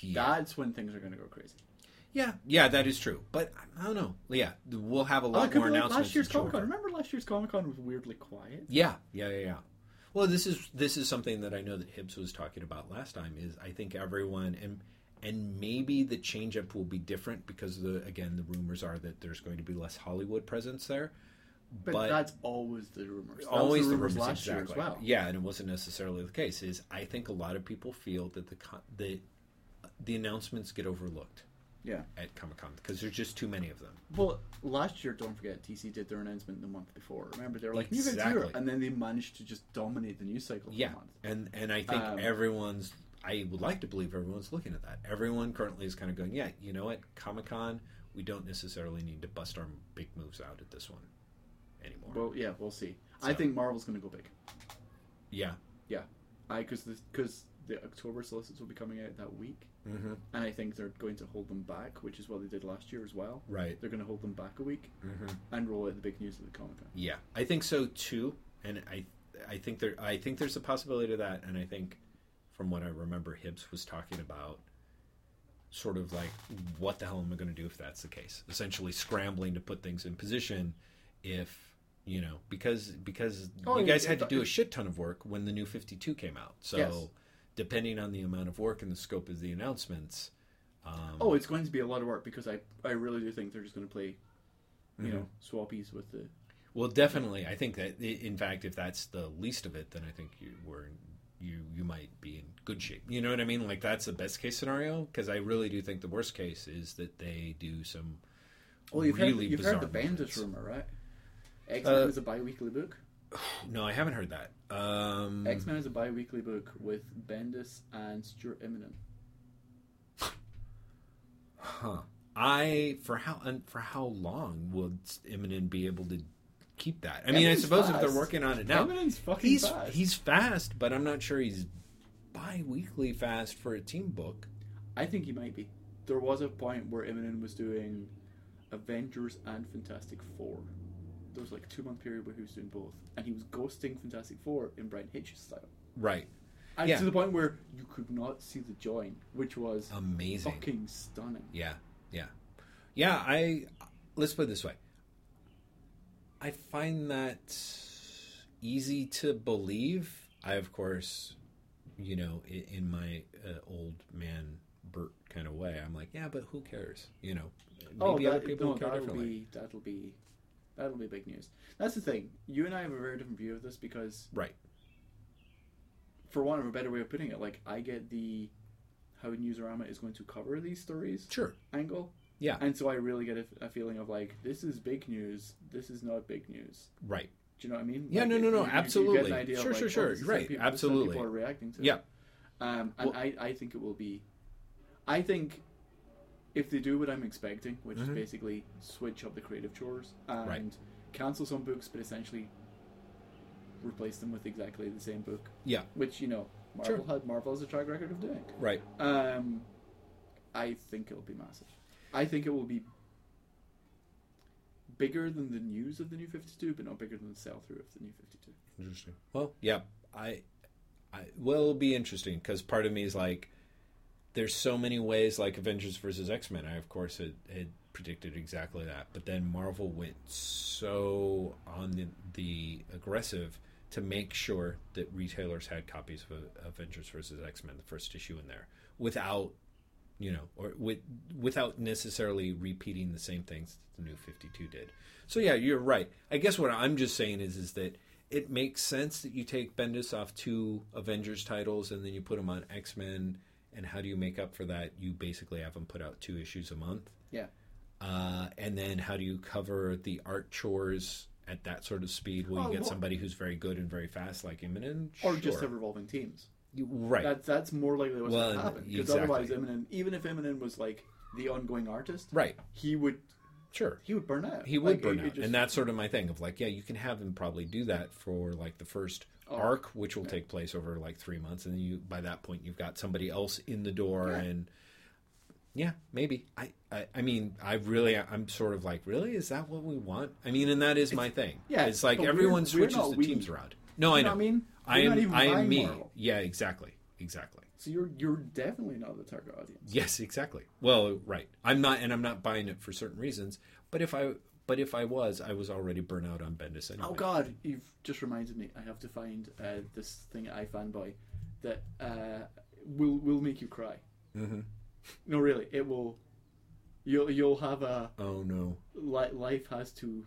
Yeah. That's when things are going to go crazy. Yeah, yeah, that is true. But I don't know. Yeah, we'll have a Oh, lot more announcements. last year's Comic Con. Remember last year's Comic Con was weirdly quiet. Yeah, yeah, yeah, yeah. Well, this is this is something that I know that Hibbs was talking about last time. Is I think everyone and and maybe the change up will be different because the again the rumors are that there's going to be less Hollywood presence there. But, But- that's always the rumors. That Always the rumors rumors last year as well. Yeah, and it wasn't necessarily the case. Is I think a lot of people feel that the the the announcements get overlooked. Yeah. at Comic Con because there's just too many of them. Well, last year, don't forget, DC did their announcement the month before. Remember, they were like, New 52, Exactly. and then they managed to just dominate the news cycle for Yeah, and and I think Um, everyone's. I would like to believe everyone's looking at that. Everyone currently is kind of going, yeah, you know what, Comic Con, we don't necessarily need to bust our big moves out at this one anymore. Well, yeah, we'll see. I think Marvel's going to go big. Yeah. Yeah, I because because the October solicits will be coming out that week, hmm and I think they're going to hold them back, which is what they did last year as well. right, They're going to hold them back a week hmm and roll out the big news at the Comic Con. yeah, I think so too. And I, I think there, I think there's a possibility of that. And I think, from what I remember, Hibbs was talking about, sort of like, what the hell am I going to do if that's the case? Essentially, scrambling to put things in position, if you know, because because Oh, you guys had to do a shit ton of work when the new Fifty Two came out. So, Yes. Depending on the amount of work and the scope of the announcements, um, Oh, it's going to be a lot of work because I I really do think they're just going to play, you Mhm. know, swappies with the. Well, definitely. I think that, in fact, if that's the least of it, then I think you were you you might be in good shape. You know what I mean? Like that's the best case scenario because I really do think the worst case is that they do some Well, you've really heard you've heard the movements. rumor, right? X Men Uh, is a bi-weekly book. No, I haven't heard that. Um, X Men is a bi-weekly book with Bendis and Stuart Immonen. huh? I for how and for how long would Immonen be able to keep that? I mean, I Immonen's suppose if they're working on it now, Immonen's fucking he's fast. he's fast, but I'm not sure he's bi-weekly fast for a team book. I think he might be. There was a point where Immonen was doing Avengers and Fantastic Four. There was like a two month period where he was doing both, and he was ghosting Fantastic Four in Bryan Hitch's style. Right. And Yeah. to the point where you could not see the join, which was Amazing. fucking stunning. Yeah, yeah, yeah. I let's put it this way. I find that easy to believe. I, of course, you know, in, my uh, old man Bert kind of way, I'm like, yeah, but who cares? You know, maybe oh, other people no, care differently. be that'll be that'll be big news. That's the thing. You and I have a very different view of this because, Right. for want of a better way of putting it, like I get the how Newsarama is going to cover these stories Sure. angle. Yeah. And so I really get a, a feeling of like, this is big news. This is not big news. Right. Do you know what I mean? Yeah, Like, no, no, you- no, you- you get an absolutely. idea of, Sure, like, sure, oh, sure. this is Right, how people, this is how absolutely. people are reacting to. it. Yeah. Um, and Well- I, I think it will be. I think if they do what I'm expecting, which Mhm. is basically switch up the creative chores and Right. cancel some books, but essentially replace them with exactly the same book, Yeah. which you know Marvel had Marvel has a track record of doing. Right. Um, I think it'll be massive. I think it will be bigger than the news of the New Fifty Two, but not bigger than the sell through of the New Fifty Two. Interesting. Well, yeah, I, I it'll be interesting because part of me is like, there's so many ways like Avengers versus X Men. I of course had, had predicted exactly that, but then Marvel went so on the, the aggressive to make sure that retailers had copies of Avengers versus X Men, the first issue in there, without you know, or with without necessarily repeating the same things that the new 52 did. So yeah, you're right. I guess what I'm just saying is is that it makes sense that you take Bendis off two Avengers titles and then you put him on X-Men and how do you make up for that? You basically have them put out two issues a month. Yeah. Uh, and then how do you cover the art chores at that sort of speed? Will Oh, you get well- somebody who's very good and very fast like Immonen? Or just Sure. have revolving teams. You- right. That's that's more likely what's Well, going to happen. Because exactly. otherwise, Immonen, even if Immonen was like the ongoing artist, right. he would Sure. he would burn out. He would Like, burn out, just- and that's sort of my thing of like, yeah, you can have him probably do that for like the first Arc. arc, which will Yeah. take place over like three months, and then you by that point you've got somebody else in the door, Yeah. and yeah, maybe. I, I, I mean, I really, I'm sort of like, really, is that what we want? I mean, and that is my thing. yeah, it's like we're- everyone we're switches the we. teams around. No, You I know know. what I mean? I We're not am, I am me. Marvel. Yeah, exactly, exactly. So you're you're definitely not the target audience. Yes, exactly. Well, right. I'm not, and I'm not buying it for certain reasons. But if I, but if I was, I was already burnt out on Bendis anyway. Oh God, you've just reminded me. I have to find uh, this thing I fanboy that uh, will will make you cry. hmm No, really, it will. You'll you'll have a Oh no. li- life has to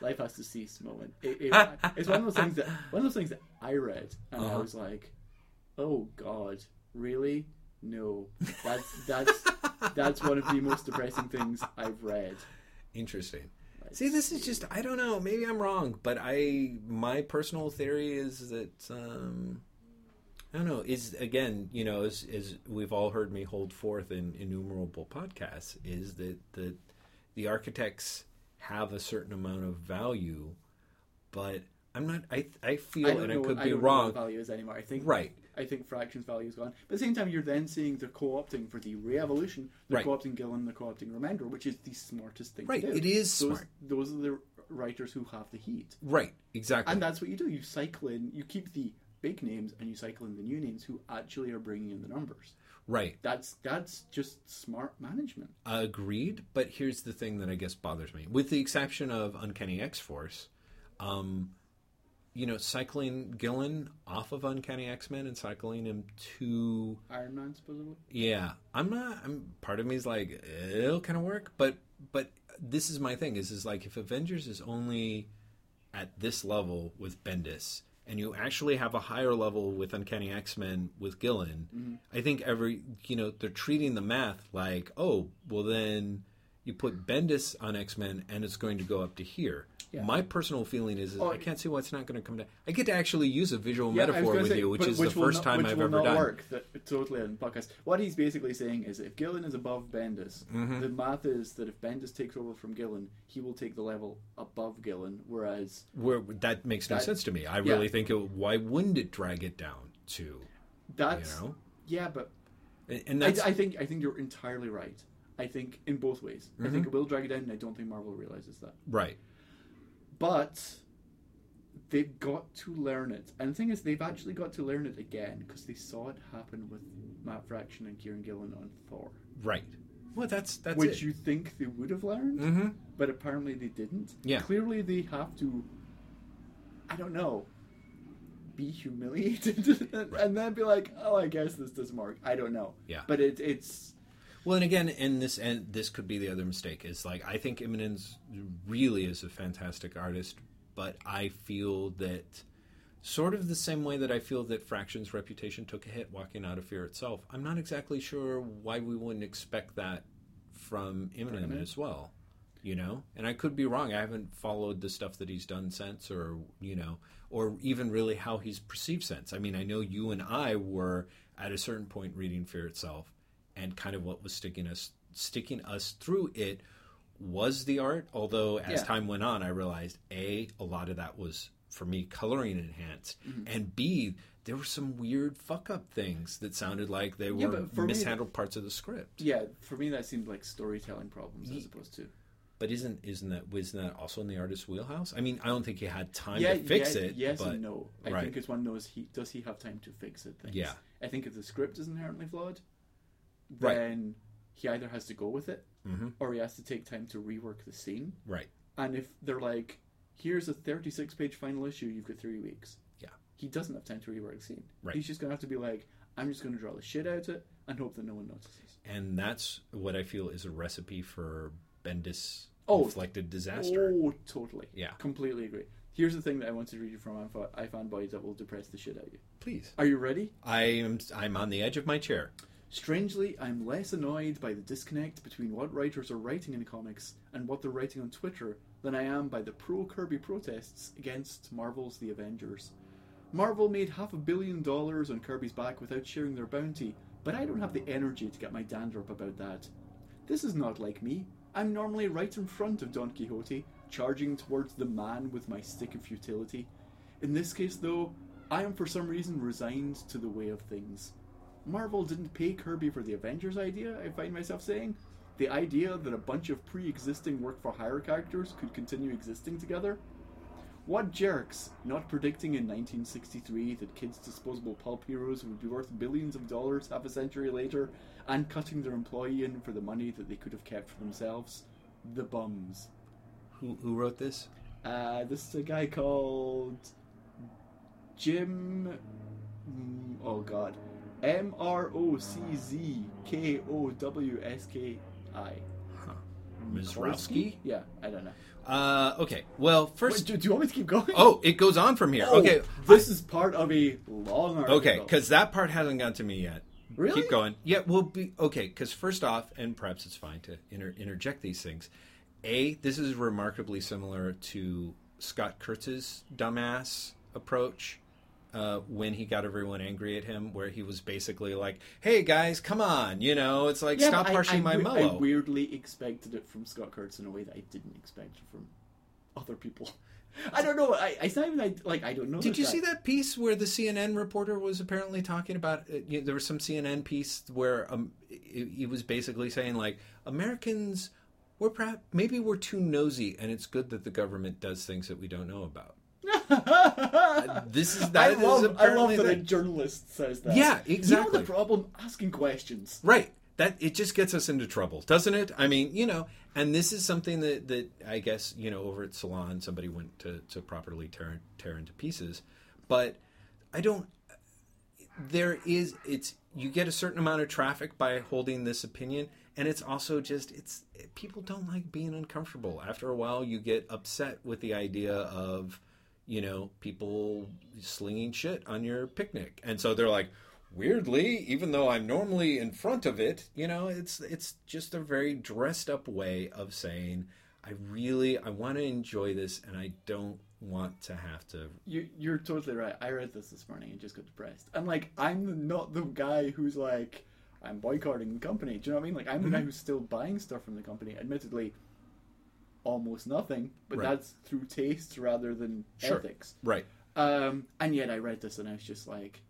life has to cease moment. It, it, it's one of those things that one of those things that I read and I Uh-huh. was like, oh God, really? No, that's that's That's one of the most depressing things I've read. Interesting. See, this is just I don't know. Maybe I'm wrong, but I my personal theory is that um, I don't know. Is again, you know, as, as we've all heard me hold forth in innumerable podcasts, is that the the architects have a certain amount of value, but I'm not. I I feel, I and I could I be don't know what wrong. value is anymore. I think Right. I think Fraction's value is gone. But at the same time, you're then seeing they're co-opting for the re-evolution. They're Right. co-opting Gillen. They're co-opting Remender, which is the smartest thing Right, to do. Right. It is those, smart. Those are the writers who have the heat, Right. Exactly. and that's what you do. You cycle in. You keep the big names, and you cycle in the new names who actually are bringing in the numbers. right. That's that's just smart management. Agreed, but here's the thing that I guess bothers me. With the exception of Uncanny X Force, um, you know, cycling Gillen off of Uncanny X Men and cycling him to Iron Man, supposedly. yeah, I'm not. I'm part of me is like it'll kind of work, but but this is my thing. Is is like if Avengers is only at this level with Bendis, and you actually have a higher level with Uncanny X Men with Gillen, mm-hmm. I think every you know they're treating the math like oh well then you put Bendis on X Men and it's going to go up to here. Yeah. My personal feeling is, is Oh, I can't see why it's not going to come down. I get to actually use a visual Yeah, metaphor with say, you, which is which the first not- time which I've will ever not done. work that, totally on podcast. What he's basically saying is, if Gillen is above Bendis, Mm-hmm. the math is that if Bendis takes over from Gillen, he will take the level above Gillen. Whereas where that makes no That- sense to me. I yeah. really think it, why wouldn't it drag it down to that's you know? yeah, but And, I, that's I think I think you're entirely right. I think in both ways. I Mm-hmm. think it will drag it down, and I don't think Marvel realizes that. right. But they've got to learn it. And the thing is, they've actually got to learn it again because they saw it happen with Matt Fraction and Kieron Gillen on Thor, Right. Well, that's that's which it. you think they would have learned, mm-hmm. but apparently they didn't. Yeah. Clearly, they have to. I don't know. Be humiliated and then be like, "Oh, I guess this doesn't work." I don't know. Yeah. But it, it's Well, and again, and this and this could be the other mistake is like I think Immonen's really is a fantastic artist, but I feel that sort of the same way that I feel that Fraction's reputation took a hit walking out of Fear itself. I'm not exactly sure why we wouldn't expect that from Immonen? as well. You know, and I could be wrong. I haven't followed the stuff that he's done since, or you know, or even really how he's perceived since. I mean, I know you and I were at a certain point reading Fear itself, and kind of what was sticking us sticking us through it was the art. Although as Yeah. time went on, I realized a a lot of that was for me coloring enhanced, Mm-hmm. and b there were some weird fuck up things that sounded like they Yeah, were for me- mishandled parts of the script. yeah. For me, that seemed like storytelling problems as opposed to But isn't isn't that isn't that also in the artist's wheelhouse? I mean, I don't think he had time yeah, to fix yeah, it. Yes but and no. I right. think it's one knows. He does he have time to fix it? Things. Yeah. I think if the script is inherently flawed, Right. then he either has to go with it, Mhm. or he has to take time to rework the scene. right, And if they're like, "Here's a 36 page final issue. You've got three weeks." Yeah. He doesn't have time to rework the scene. Right. He's just gonna have to be like, "I'm just gonna draw the shit out of it and hope that no one notices." and that's what I feel is a recipe for Bendis Oh. inflected disaster. Oh, totally. Yeah. Completely agree. Here's the thing that I want to read you from iFan- iFanboys that will depress the shit out of you. Please, Are you ready? I am I'm on the edge of my chair. Strangely, I'm less annoyed by the disconnect between what writers are writing in comics and what they're writing on Twitter than I am by the pro Kirby protests against Marvel's The Avengers. Marvel made half a billion dollars on Kirby's back without sharing their bounty, but I don't have the energy to get my dander up about that. This is not like me. I'm normally right in front of Don Quixote, charging towards the man with my stick of futility. In this case, though, I am for some reason resigned to the way of things. Marvel didn't pay Kirby for the Avengers idea, I find myself saying. The idea that a bunch of pre existing work for hire characters could continue existing together. What jerks, not predicting in 1963 that kids' disposable pulp heroes would be worth billions of dollars half a century later, and cutting their employee in for the money that they could have kept for themselves? The bums. Who who wrote this? Uh, this is a guy called Jim. mm, Oh God, M R O C Z K O W S K I. Mizrowski? Yeah, I don't know. Uh, okay. Well, Wait, first. do, do you want me to keep going? Oh, it goes on from here. Oh, okay. this is part of a long article. Okay, because that part hasn't gotten to me yet. Really? Keep going. Yeah, we'll be okay. Because first off, and perhaps it's fine to inter- interject these things. A, this is remarkably similar to Scott Kurtz's dumbass approach uh, when he got everyone angry at him, where he was basically like, "Hey guys, come on, you know, it's like Yeah, stop harshing my we- mellow." I weirdly expected it from Scott Kurtz in a way that I didn't expect from other people. I don't know. I, it's not even like, I don't know. Did you guy. see that piece where the CNN reporter was apparently talking about? Uh, you know, there was some CNN piece where um, he he was basically saying like Americans, we're perhaps maybe we're too nosy, and it's good that the government does things that we don't know about. This is that I is love, I love apparently that a journalist says that. Yeah, exactly. You know the problem? Asking questions. Right. That it just gets us into trouble, doesn't it? I mean, you know, and this is something that, that I guess you know over at Salon somebody went to, to properly tear tear into pieces, but I don't. There is it's you get a certain amount of traffic by holding this opinion, and it's also just it's people don't like being uncomfortable. After a while, you get upset with the idea of you know people slinging shit on your picnic, and so they're like weirdly even though i'm normally in front of it you know it's it's just a very dressed up way of saying i really i want to enjoy this and i don't want to have to You, you're totally right. I read this this morning and just got depressed. And like, I'm not the guy who's like, I'm boycotting the company. Do you know what I mean? Like, I'm the guy Mm-hmm. who's still buying stuff from the company. Admittedly, almost nothing, but Right. that's through taste rather than Sure. ethics. right Um, and yet I read this and I was just like,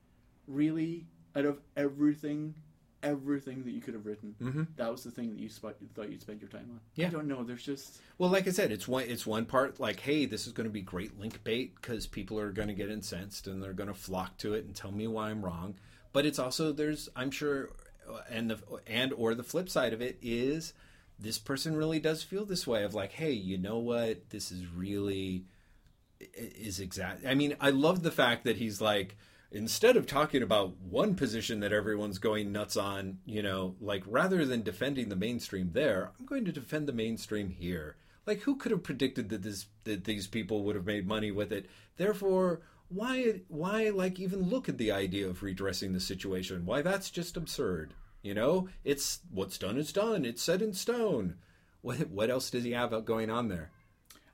really? Out of everything, everything that you could have written, Mhm. that was the thing that you sp- thought you'd spend your time on. Yeah. I don't know. There's just well like i said it's one it's one part like hey this is going to be great link bait because people are going to get incensed and they're going to flock to it and tell me why i'm wrong but it's also there's i'm sure and the and or the flip side of it is this person really does feel this way of like hey you know what this is really is exact. I mean, I love the fact that he's like, instead of talking about one position that everyone's going nuts on, you know, like rather than defending the mainstream there, I'm going to defend the mainstream here. Like, who could have predicted that this that these people would have made money with it? Therefore, why why like even look at the idea of redressing the situation? Why that's just absurd. You know, it's what's done is done. It's set in stone. What what else does he have going on there?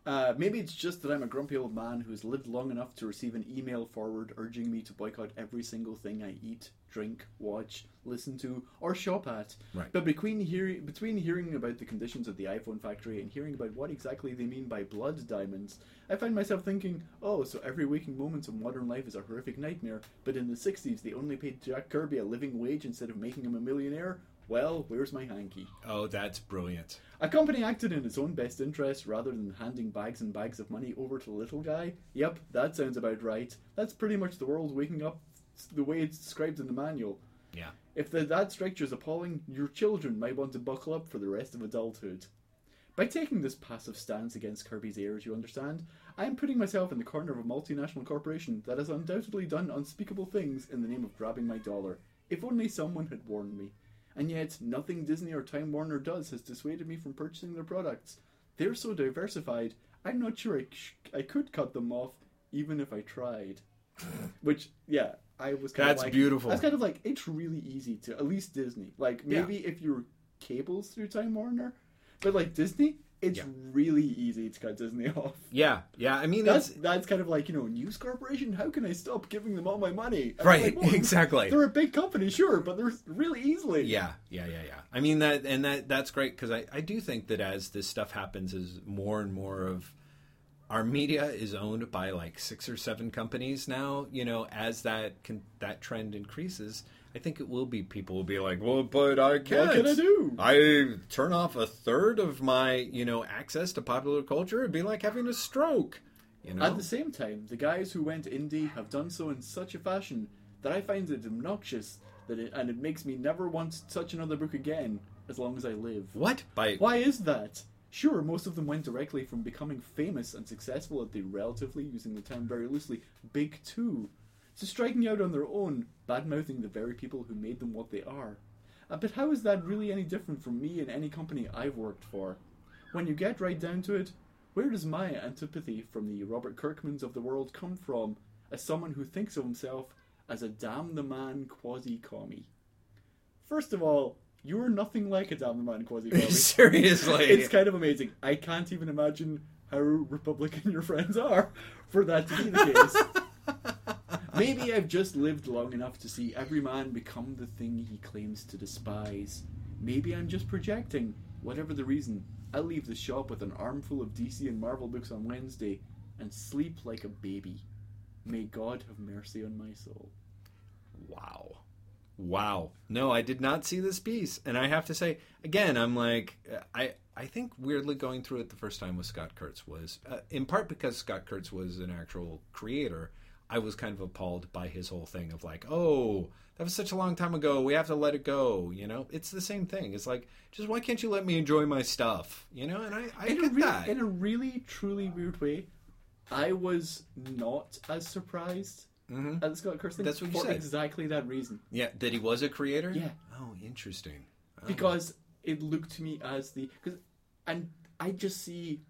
Uh, maybe it's just that I'm a grumpy old man who's lived long enough to receive an email forward urging me to boycott every single thing I eat, drink, watch, listen to, or shop at. Right. But between hearing between hearing about the conditions of the iPhone factory and hearing about what exactly they mean by blood diamonds, I find myself thinking, oh, so every waking moment of modern life is a horrific nightmare. But in the '60s, they only paid Jack Kirby a living wage instead of making him a millionaire. Well, where's my hanky? Oh, that's brilliant. A company acted in its own best interest rather than handing bags and bags of money over to the little guy? Yep, that sounds about right. That's pretty much the world waking up the way it's described in the manual. Yeah. If the, that structure is appalling, your children might want to buckle up for the rest of adulthood. By taking this passive stance against Kirby's heirs, you understand, I am putting myself in the corner of a multinational corporation that has undoubtedly done unspeakable things in the name of grabbing my dollar. If only someone had warned me. And yet, nothing Disney or Time Warner does has dissuaded me from purchasing their products. They're so diversified, I'm not sure I, sh- I could cut them off, even if I tried. Which, yeah, I was kind That's of like, beautiful. Was kind of like, it's really easy to, at least Disney. Like, Yeah. maybe if you're cables through Time Warner, but like Disney, it's Yeah. really easy to cut Disney off. Yeah, yeah. I mean, That's it's that's kind of like you know News Corporation. How can I stop giving them all my money? I'm right. like, well, exactly. They're a big company, sure, but they're really easily. Yeah, yeah, yeah, yeah. I mean that, and that that's great because I I do think that as this stuff happens, as more and more of our media is owned by like six or seven companies now. You know, as that can, that trend increases, I think it will be people will be like, well, but I can't. What can I do? I turn off a third of my you know access to popular culture. It'd be like having a stroke. You know. At the same time, the guys who went indie have done so in such a fashion that I find it obnoxious that it, and it makes me never want such another book again as long as I live. what by Why is that? Sure, most of them went directly from becoming famous and successful at the relatively, using the term very loosely, big two, to striking out on their own, bad mouthing the very people who made them what they are. Uh, but how is that really any different from me and any company I've worked for? When you get right down to it, where does my antipathy from the Robert Kirkmans of the world come from as someone who thinks of himself as a damn the man quasi commie? First of all, you are nothing like a damn the man quasi Bobby. Seriously. it's kind of amazing. I can't even imagine how Republican your friends are for that to be the case. Maybe I've just lived long enough to see every man become the thing he claims to despise. Maybe I'm just projecting. Whatever the reason, I'll leave the shop with an armful of DC and Marvel books on Wednesday and sleep like a baby. May God have mercy on my soul. Wow. Wow. No, I did not see this piece. And I have to say, again, I'm like, I, I think weirdly going through it the first time with Scott Kurtz was, uh, in part because Scott Kurtz was an actual creator, I was kind of appalled by his whole thing of like, oh, that was such a long time ago. We have to let it go. You know, it's the same thing. It's like, just why can't you let me enjoy my stuff? You know, and I, I in get a, re- that. in a really, truly weird way, I was not as surprised Mhm. at Scott thing That's what you for said. exactly that reason. Yeah, that he was a creator. Yeah. Oh, interesting. Oh. because it looked to me as the cause, and I just see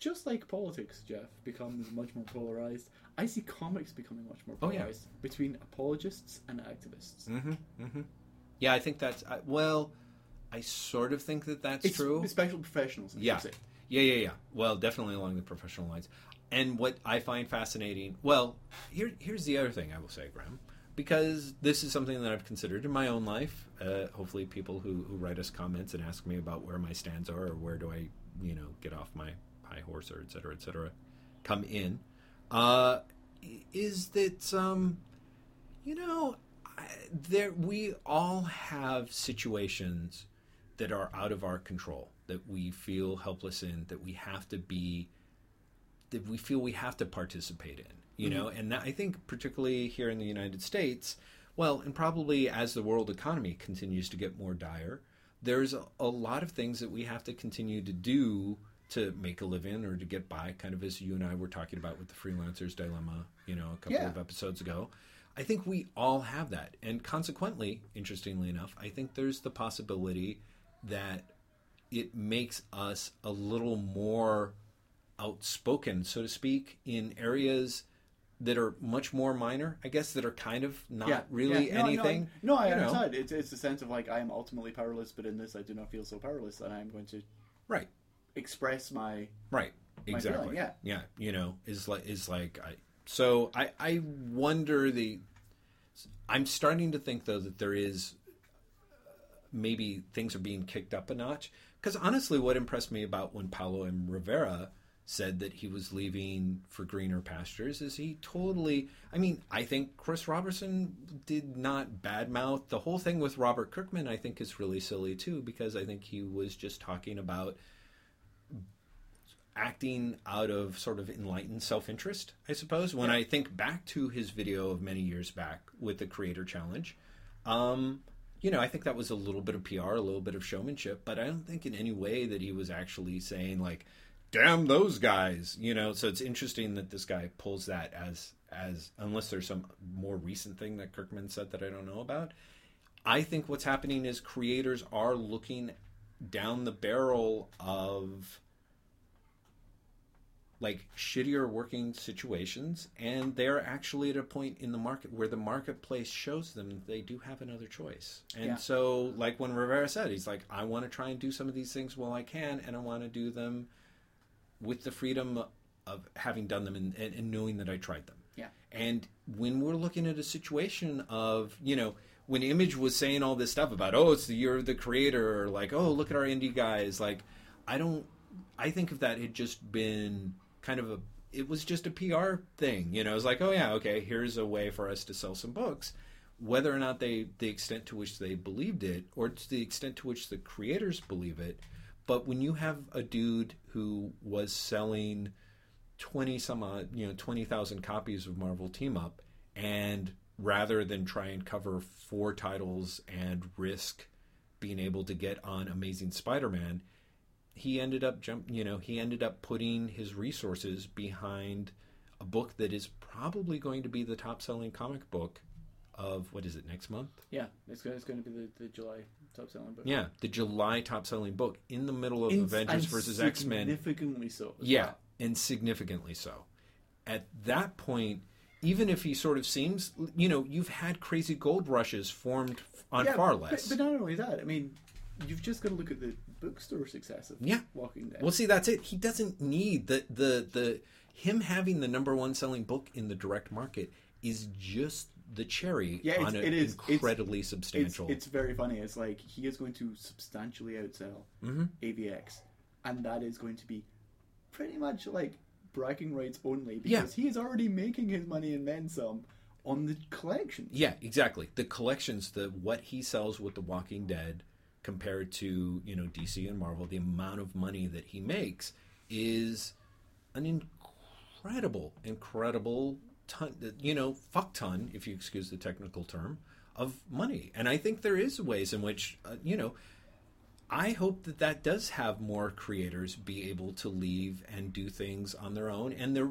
just like politics, Jeff becomes much more polarized. I see comics becoming much more Oh, yeah. polarized between apologists and activists. Mm-hmm. Mm-hmm. Yeah, I think that's I, well. I sort of think that that's It's true. Special professionals, I Yeah. say. Yeah, yeah, yeah. Well, definitely along the professional lines. And what I find fascinating, well, here, here's the other thing I will say, Graeme, because this is something that I've considered in my own life. Uh, hopefully, people who, who write us comments and ask me about where my stands are or where do I, you know, get off my high horse or et cetera, et cetera, come in. Uh, is that um, you know, I, there we all have situations that are out of our control that we feel helpless in that we have to be that we feel we have to participate in you know and that, i think particularly here in the united states well and probably as the world economy continues to get more dire there's a, a lot of things that we have to continue to do to make a living or to get by kind of as you and i were talking about with the freelancers dilemma you know a couple Yeah. of episodes ago i think we all have that and consequently interestingly enough i think there's the possibility that it makes us a little more outspoken, so to speak, in areas that are much more minor, I guess, that are kind of not really yeah. No, no, anything. No, I you know. understand. It's, it's a sense of like I am ultimately powerless, but in this I do not feel so powerless, and I'm going to Right, express my right, My exactly. feeling, yeah. yeah, you know, is like is like I. So I I wonder the. I'm starting to think though that there is maybe things are being kicked up a notch. Because honestly, what impressed me about when Paolo M. Rivera said that he was leaving for greener pastures is he totally. I mean, I think Chris Roberson did not badmouth the whole thing with Robert Kirkman. I think is really silly too because I think he was just talking about acting out of sort of enlightened self-interest i suppose when i think back to his video of many years back with the creator challenge. Um, you know i think that was a little bit of pr a little bit of showmanship but i don't think in any way that he was actually saying like damn those guys you know? So it's interesting that this guy pulls that as as unless there's some more recent thing that kirkman said that i don't know about. I think what's happening is creators are looking down the barrel of like shittier working situations and they're actually at a point in the market where the marketplace shows them they do have another choice and Yeah. so like when rivera said he's like i want to try and do some of these things while i can and i want to do them with the freedom of having done them and, and, and knowing that i tried them Yeah. and when we're looking at a situation of you know when image was saying all this stuff about oh it's the year of the creator or like oh look at our indie guys like i don't i think if that had just been kind of a it was just a pr thing you know it's like oh yeah okay here's a way for us to sell some books. Whether or not they the extent to which they believed it or to the extent to which the creators believe it but when you have a dude who was selling 20 some odd, you know, 20,000 copies of Marvel Team Up and rather than try and cover four titles and risk being able to get on Amazing Spider-Man, he ended up jump, you know, he ended up putting his resources behind a book that is probably going to be the top-selling comic book of what is it next month? Yeah, it's going, it's going to be the, the July top selling book. Yeah, the July top-selling book in the middle of In- Avengers versus X-Men. Significantly so. Yeah, well. and significantly so. At that point, even if he sort of seems, you know, you've had crazy gold rushes formed on Yeah, far but- less. But, not only that, I mean, you've just got to look at the bookstore success of Yeah. Walking Dead. Well, see, that's it. He doesn't need the the the him having the number one selling book in the direct market is just the cherry Yeah, it's- on an it is. Incredibly it's, substantial. it's very funny. It's like he is going to substantially outsell Mm-hmm. AVX, and that is going to be pretty much like bragging rights only because he is already making his money and then some on the collection. Yeah, exactly. The collections, the what he sells with The Walking Dead compared to, you know, DC and Marvel, the amount of money that he makes is an incredible, incredible ton, you know, fuck ton, if you excuse the technical term, of money. And I think there is ways in which, uh, you know, I hope that that does have more creators be able to leave and do things on their own, and they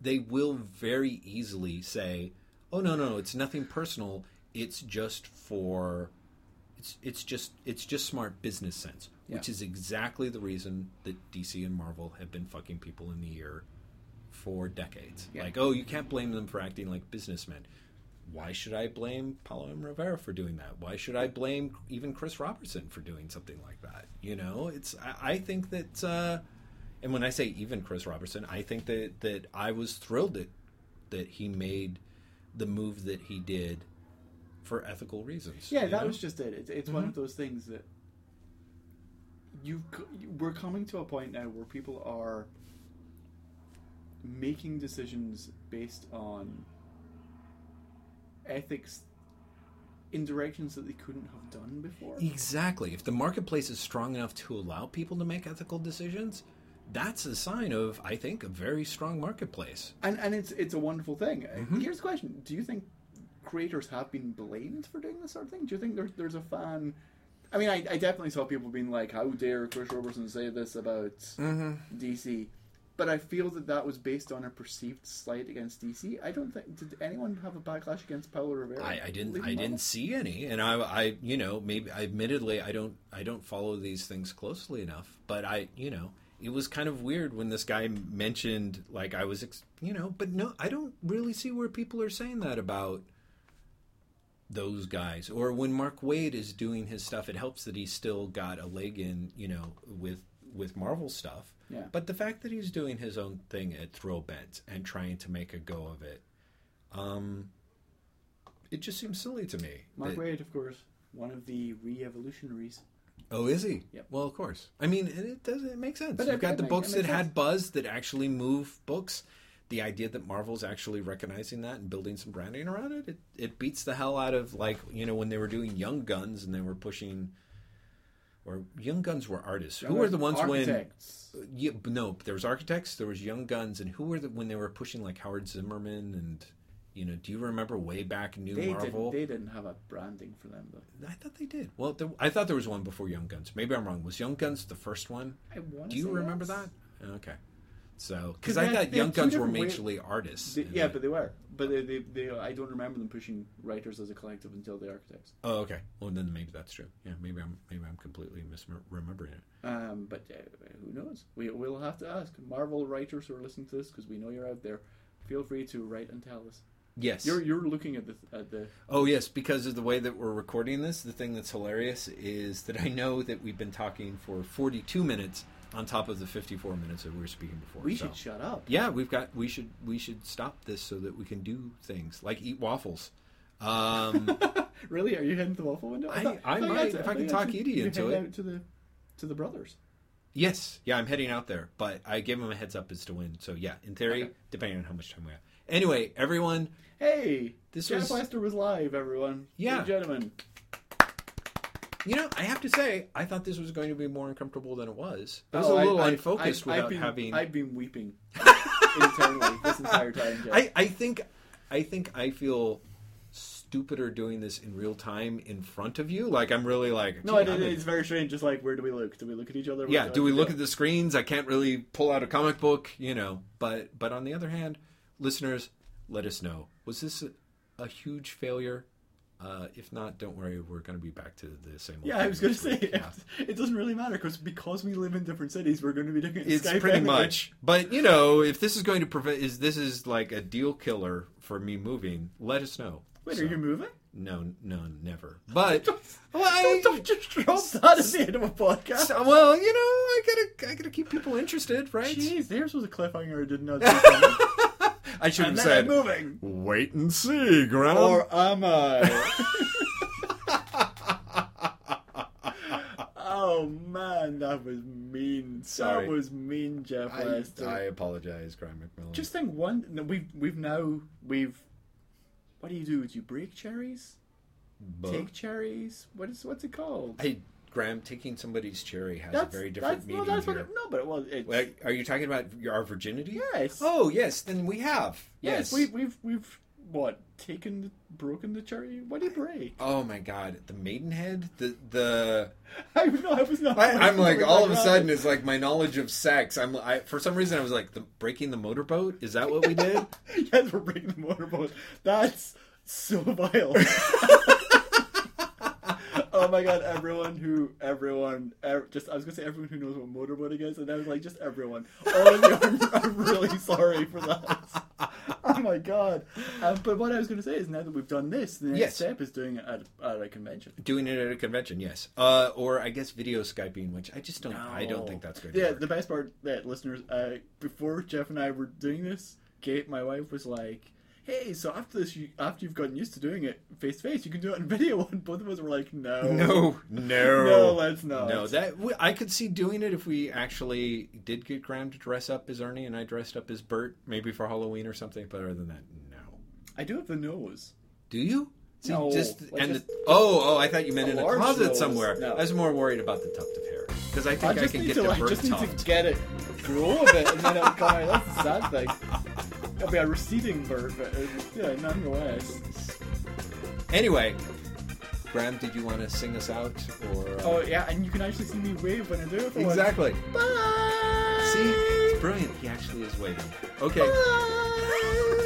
they will very easily say, "Oh no, no, no, it's nothing personal. It's just for, it's it's just it's just smart business sense." Which is exactly the reason that DC and Marvel have been fucking people in the ear for decades. Yeah. Like, oh, you can't blame them for acting like businessmen. Why should I blame Paolo M. Rivera for doing that? Why should I blame even Chris Roberson for doing something like that? You know, it's I, I think that, uh, and when I say even Chris Roberson, I think that that I was thrilled that that he made the move that he did for ethical reasons. Yeah, that know? was just it. It's, it's one of those things that you we're coming to a point now where people are making decisions based on ethics in directions that they couldn't have done before. Exactly. If the marketplace is strong enough to allow people to make ethical decisions, that's a sign of, I think, a very strong marketplace. And and it's it's a wonderful thing. Mm-hmm. Here's the question: Do you think creators have been blamed for doing this sort of thing? Do you think there's there's a fan? I mean, I, I definitely saw people being like, "How dare Chris Roberson say this about Mm-hmm. DC?" But I feel that that was based on a perceived slight against DC. I don't think did anyone have a backlash against Paolo Rivera. I, I didn't. I didn't see any, and I, I, you know, maybe, admittedly, I don't, I don't follow these things closely enough. But I, you know, it was kind of weird when this guy mentioned, like, I was, ex- you know, but no, I don't really see where people are saying that about those guys. Or when Mark Waid is doing his stuff, it helps that he's still got a leg in, you know, with with Marvel stuff. Yeah. But the fact that he's doing his own thing at Thrillbent and trying to make a go of it, um, it just seems silly to me. Mark that- Waid, of course, one of the re-evolutionaries. Oh, is he? Yep. Well, of course. I mean, it, it does. It makes sense. But You've got the books that makes had buzz that actually move books. The idea that Marvel's actually recognizing that and building some branding around it, it, it beats the hell out of like you know when they were doing Young Guns and they were pushing, or Young Guns were artists. Who were the ones Architects. when? Yeah, no, there was architects, there was Young Guns, and who were the when they were pushing like Howard Zimmerman and you know? Do you remember way back New They Marvel? didn't, they didn't have a branding for them though. I thought they did. Well, there, I thought there was one before Young Guns. Maybe I'm wrong. Was Young Guns the first one? I Do you remember yes. that? Okay. So, 'Cause because I thought Young Guns were majorly artists. They, yeah, but they were. But they, they, they, I don't remember them pushing writers as a collective until the architects. oh, okay. Well, then maybe that's true. Yeah, maybe I'm maybe I'm completely misremembering it. Um, but uh, who knows? We, we'll have to ask Marvel writers who are listening to this because we know you're out there. Feel free to write and tell us. Yes. You're you're looking at the at the Oh yes, because of the way that we're recording this, the thing that's hilarious is that I know that we've been talking for 42 minutes on top of the 54 minutes that we were speaking before. we so- should shut up. Yeah, we've got we should we should stop this so that we can do things like eat waffles. Um, Really? Are you heading to the waffle window? I- thought- I thought might, had if I can talk to- Edie into it. to the to the brothers. yes, yeah, I'm heading out there, but I gave him a heads up as to when. So yeah, in theory, Okay. depending on how much time we have. Anyway, everyone, Hey, This was- Lester was live. Everyone, Yeah. Gentlemen. You know, I have to say, I thought this was going to be more uncomfortable than it was. It was Oh, a I- little I- unfocused I- I've without been- having. I've been weeping internally this entire time. Jeff. I, I think I think I feel stupider doing this in real time in front of you. Like I'm really like no, it, it's very strange. Just like, where do we look? Do we look at each other? yeah do we look at the screens i can't really pull out a comic book you know but but on the other hand listeners let us know was this a, a huge failure Uh, if not, don't worry. We're going to be back to the same. Yeah, I was going to say location it, next week. it doesn't really matter because because we live in different cities, we're going to be doing it. It's Skype pretty anyway. much. But you know, if this is going to prevent, is this is like a deal killer for me moving? Let us know. Wait, So- are you moving? No, no, never. But well, Don't, I, don't just drop that at the end of a podcast. so- well, you know, I gotta, I gotta keep people interested, right? Jeez, there's was a cliffhanger I did not. I should have said, moving. "Wait and see, Graeme." Or am I? oh man, that was mean. Sorry. That was mean, Jeff I, Lester. I apologize, Graeme McMillan. Just think one. We've we've now we've. What do you do? Do you break cherries? But- Take cherries? What is what's it called? Hey, Graeme, taking somebody's cherry has a very different that's, meaning no, that's here. what no, but it was. Are you talking about your- our virginity? yes. Oh, yes. Then we have. yes. Yes. We, we've we've what taken the, broken the cherry? What did you break? Oh my God, the Maidenhead. The the. I no, I was not. I, I'm like all of a sudden it's like my knowledge of sex. I'm I, for some reason I was like the breaking the motorboat. Is that what we did? yes, we're breaking the motorboat. That's so vile. oh my god, everyone who, everyone, ev- just, I was gonna say everyone who knows what motorboating is, and I was like, just everyone. You, I'm, I'm really sorry for that. Oh my god. Um, but what I was gonna say is now that we've done this, the next Yes. step is doing it at, at a convention. Doing it at a convention, yes. Uh, or I guess video skyping, which I just don't. I don't think that's good. Yeah, the best part, that listeners, uh, before Jeff and I were doing this, Kate, my wife, was like, "Hey, so after this, you, after you've gotten used to doing it face to face, you can do it in video." And both of us were like, "No, No, no, no, let's not." No, that I could see doing it if we actually did get Graeme to dress up as Ernie and I dressed up as Bert, maybe for Halloween or something. But other than that, no. I do have the nose. Do you? See, No, just and just- the, oh, oh, I thought you meant in a closet nose. somewhere. No. I was more worried about the tuft of hair because I I think I, just can get to, the Bert just need tuft. to get it, grow a bit, and then it'll come out. That's the sad thing. It'll be a receding bird, but uh, yeah, nonetheless. Anyway, Graeme, did you want to sing us out or? uh, Oh yeah, and you can actually see me wave when I do it. Exactly. Bye. See, it's brilliant. He actually is waving. Okay. Bye.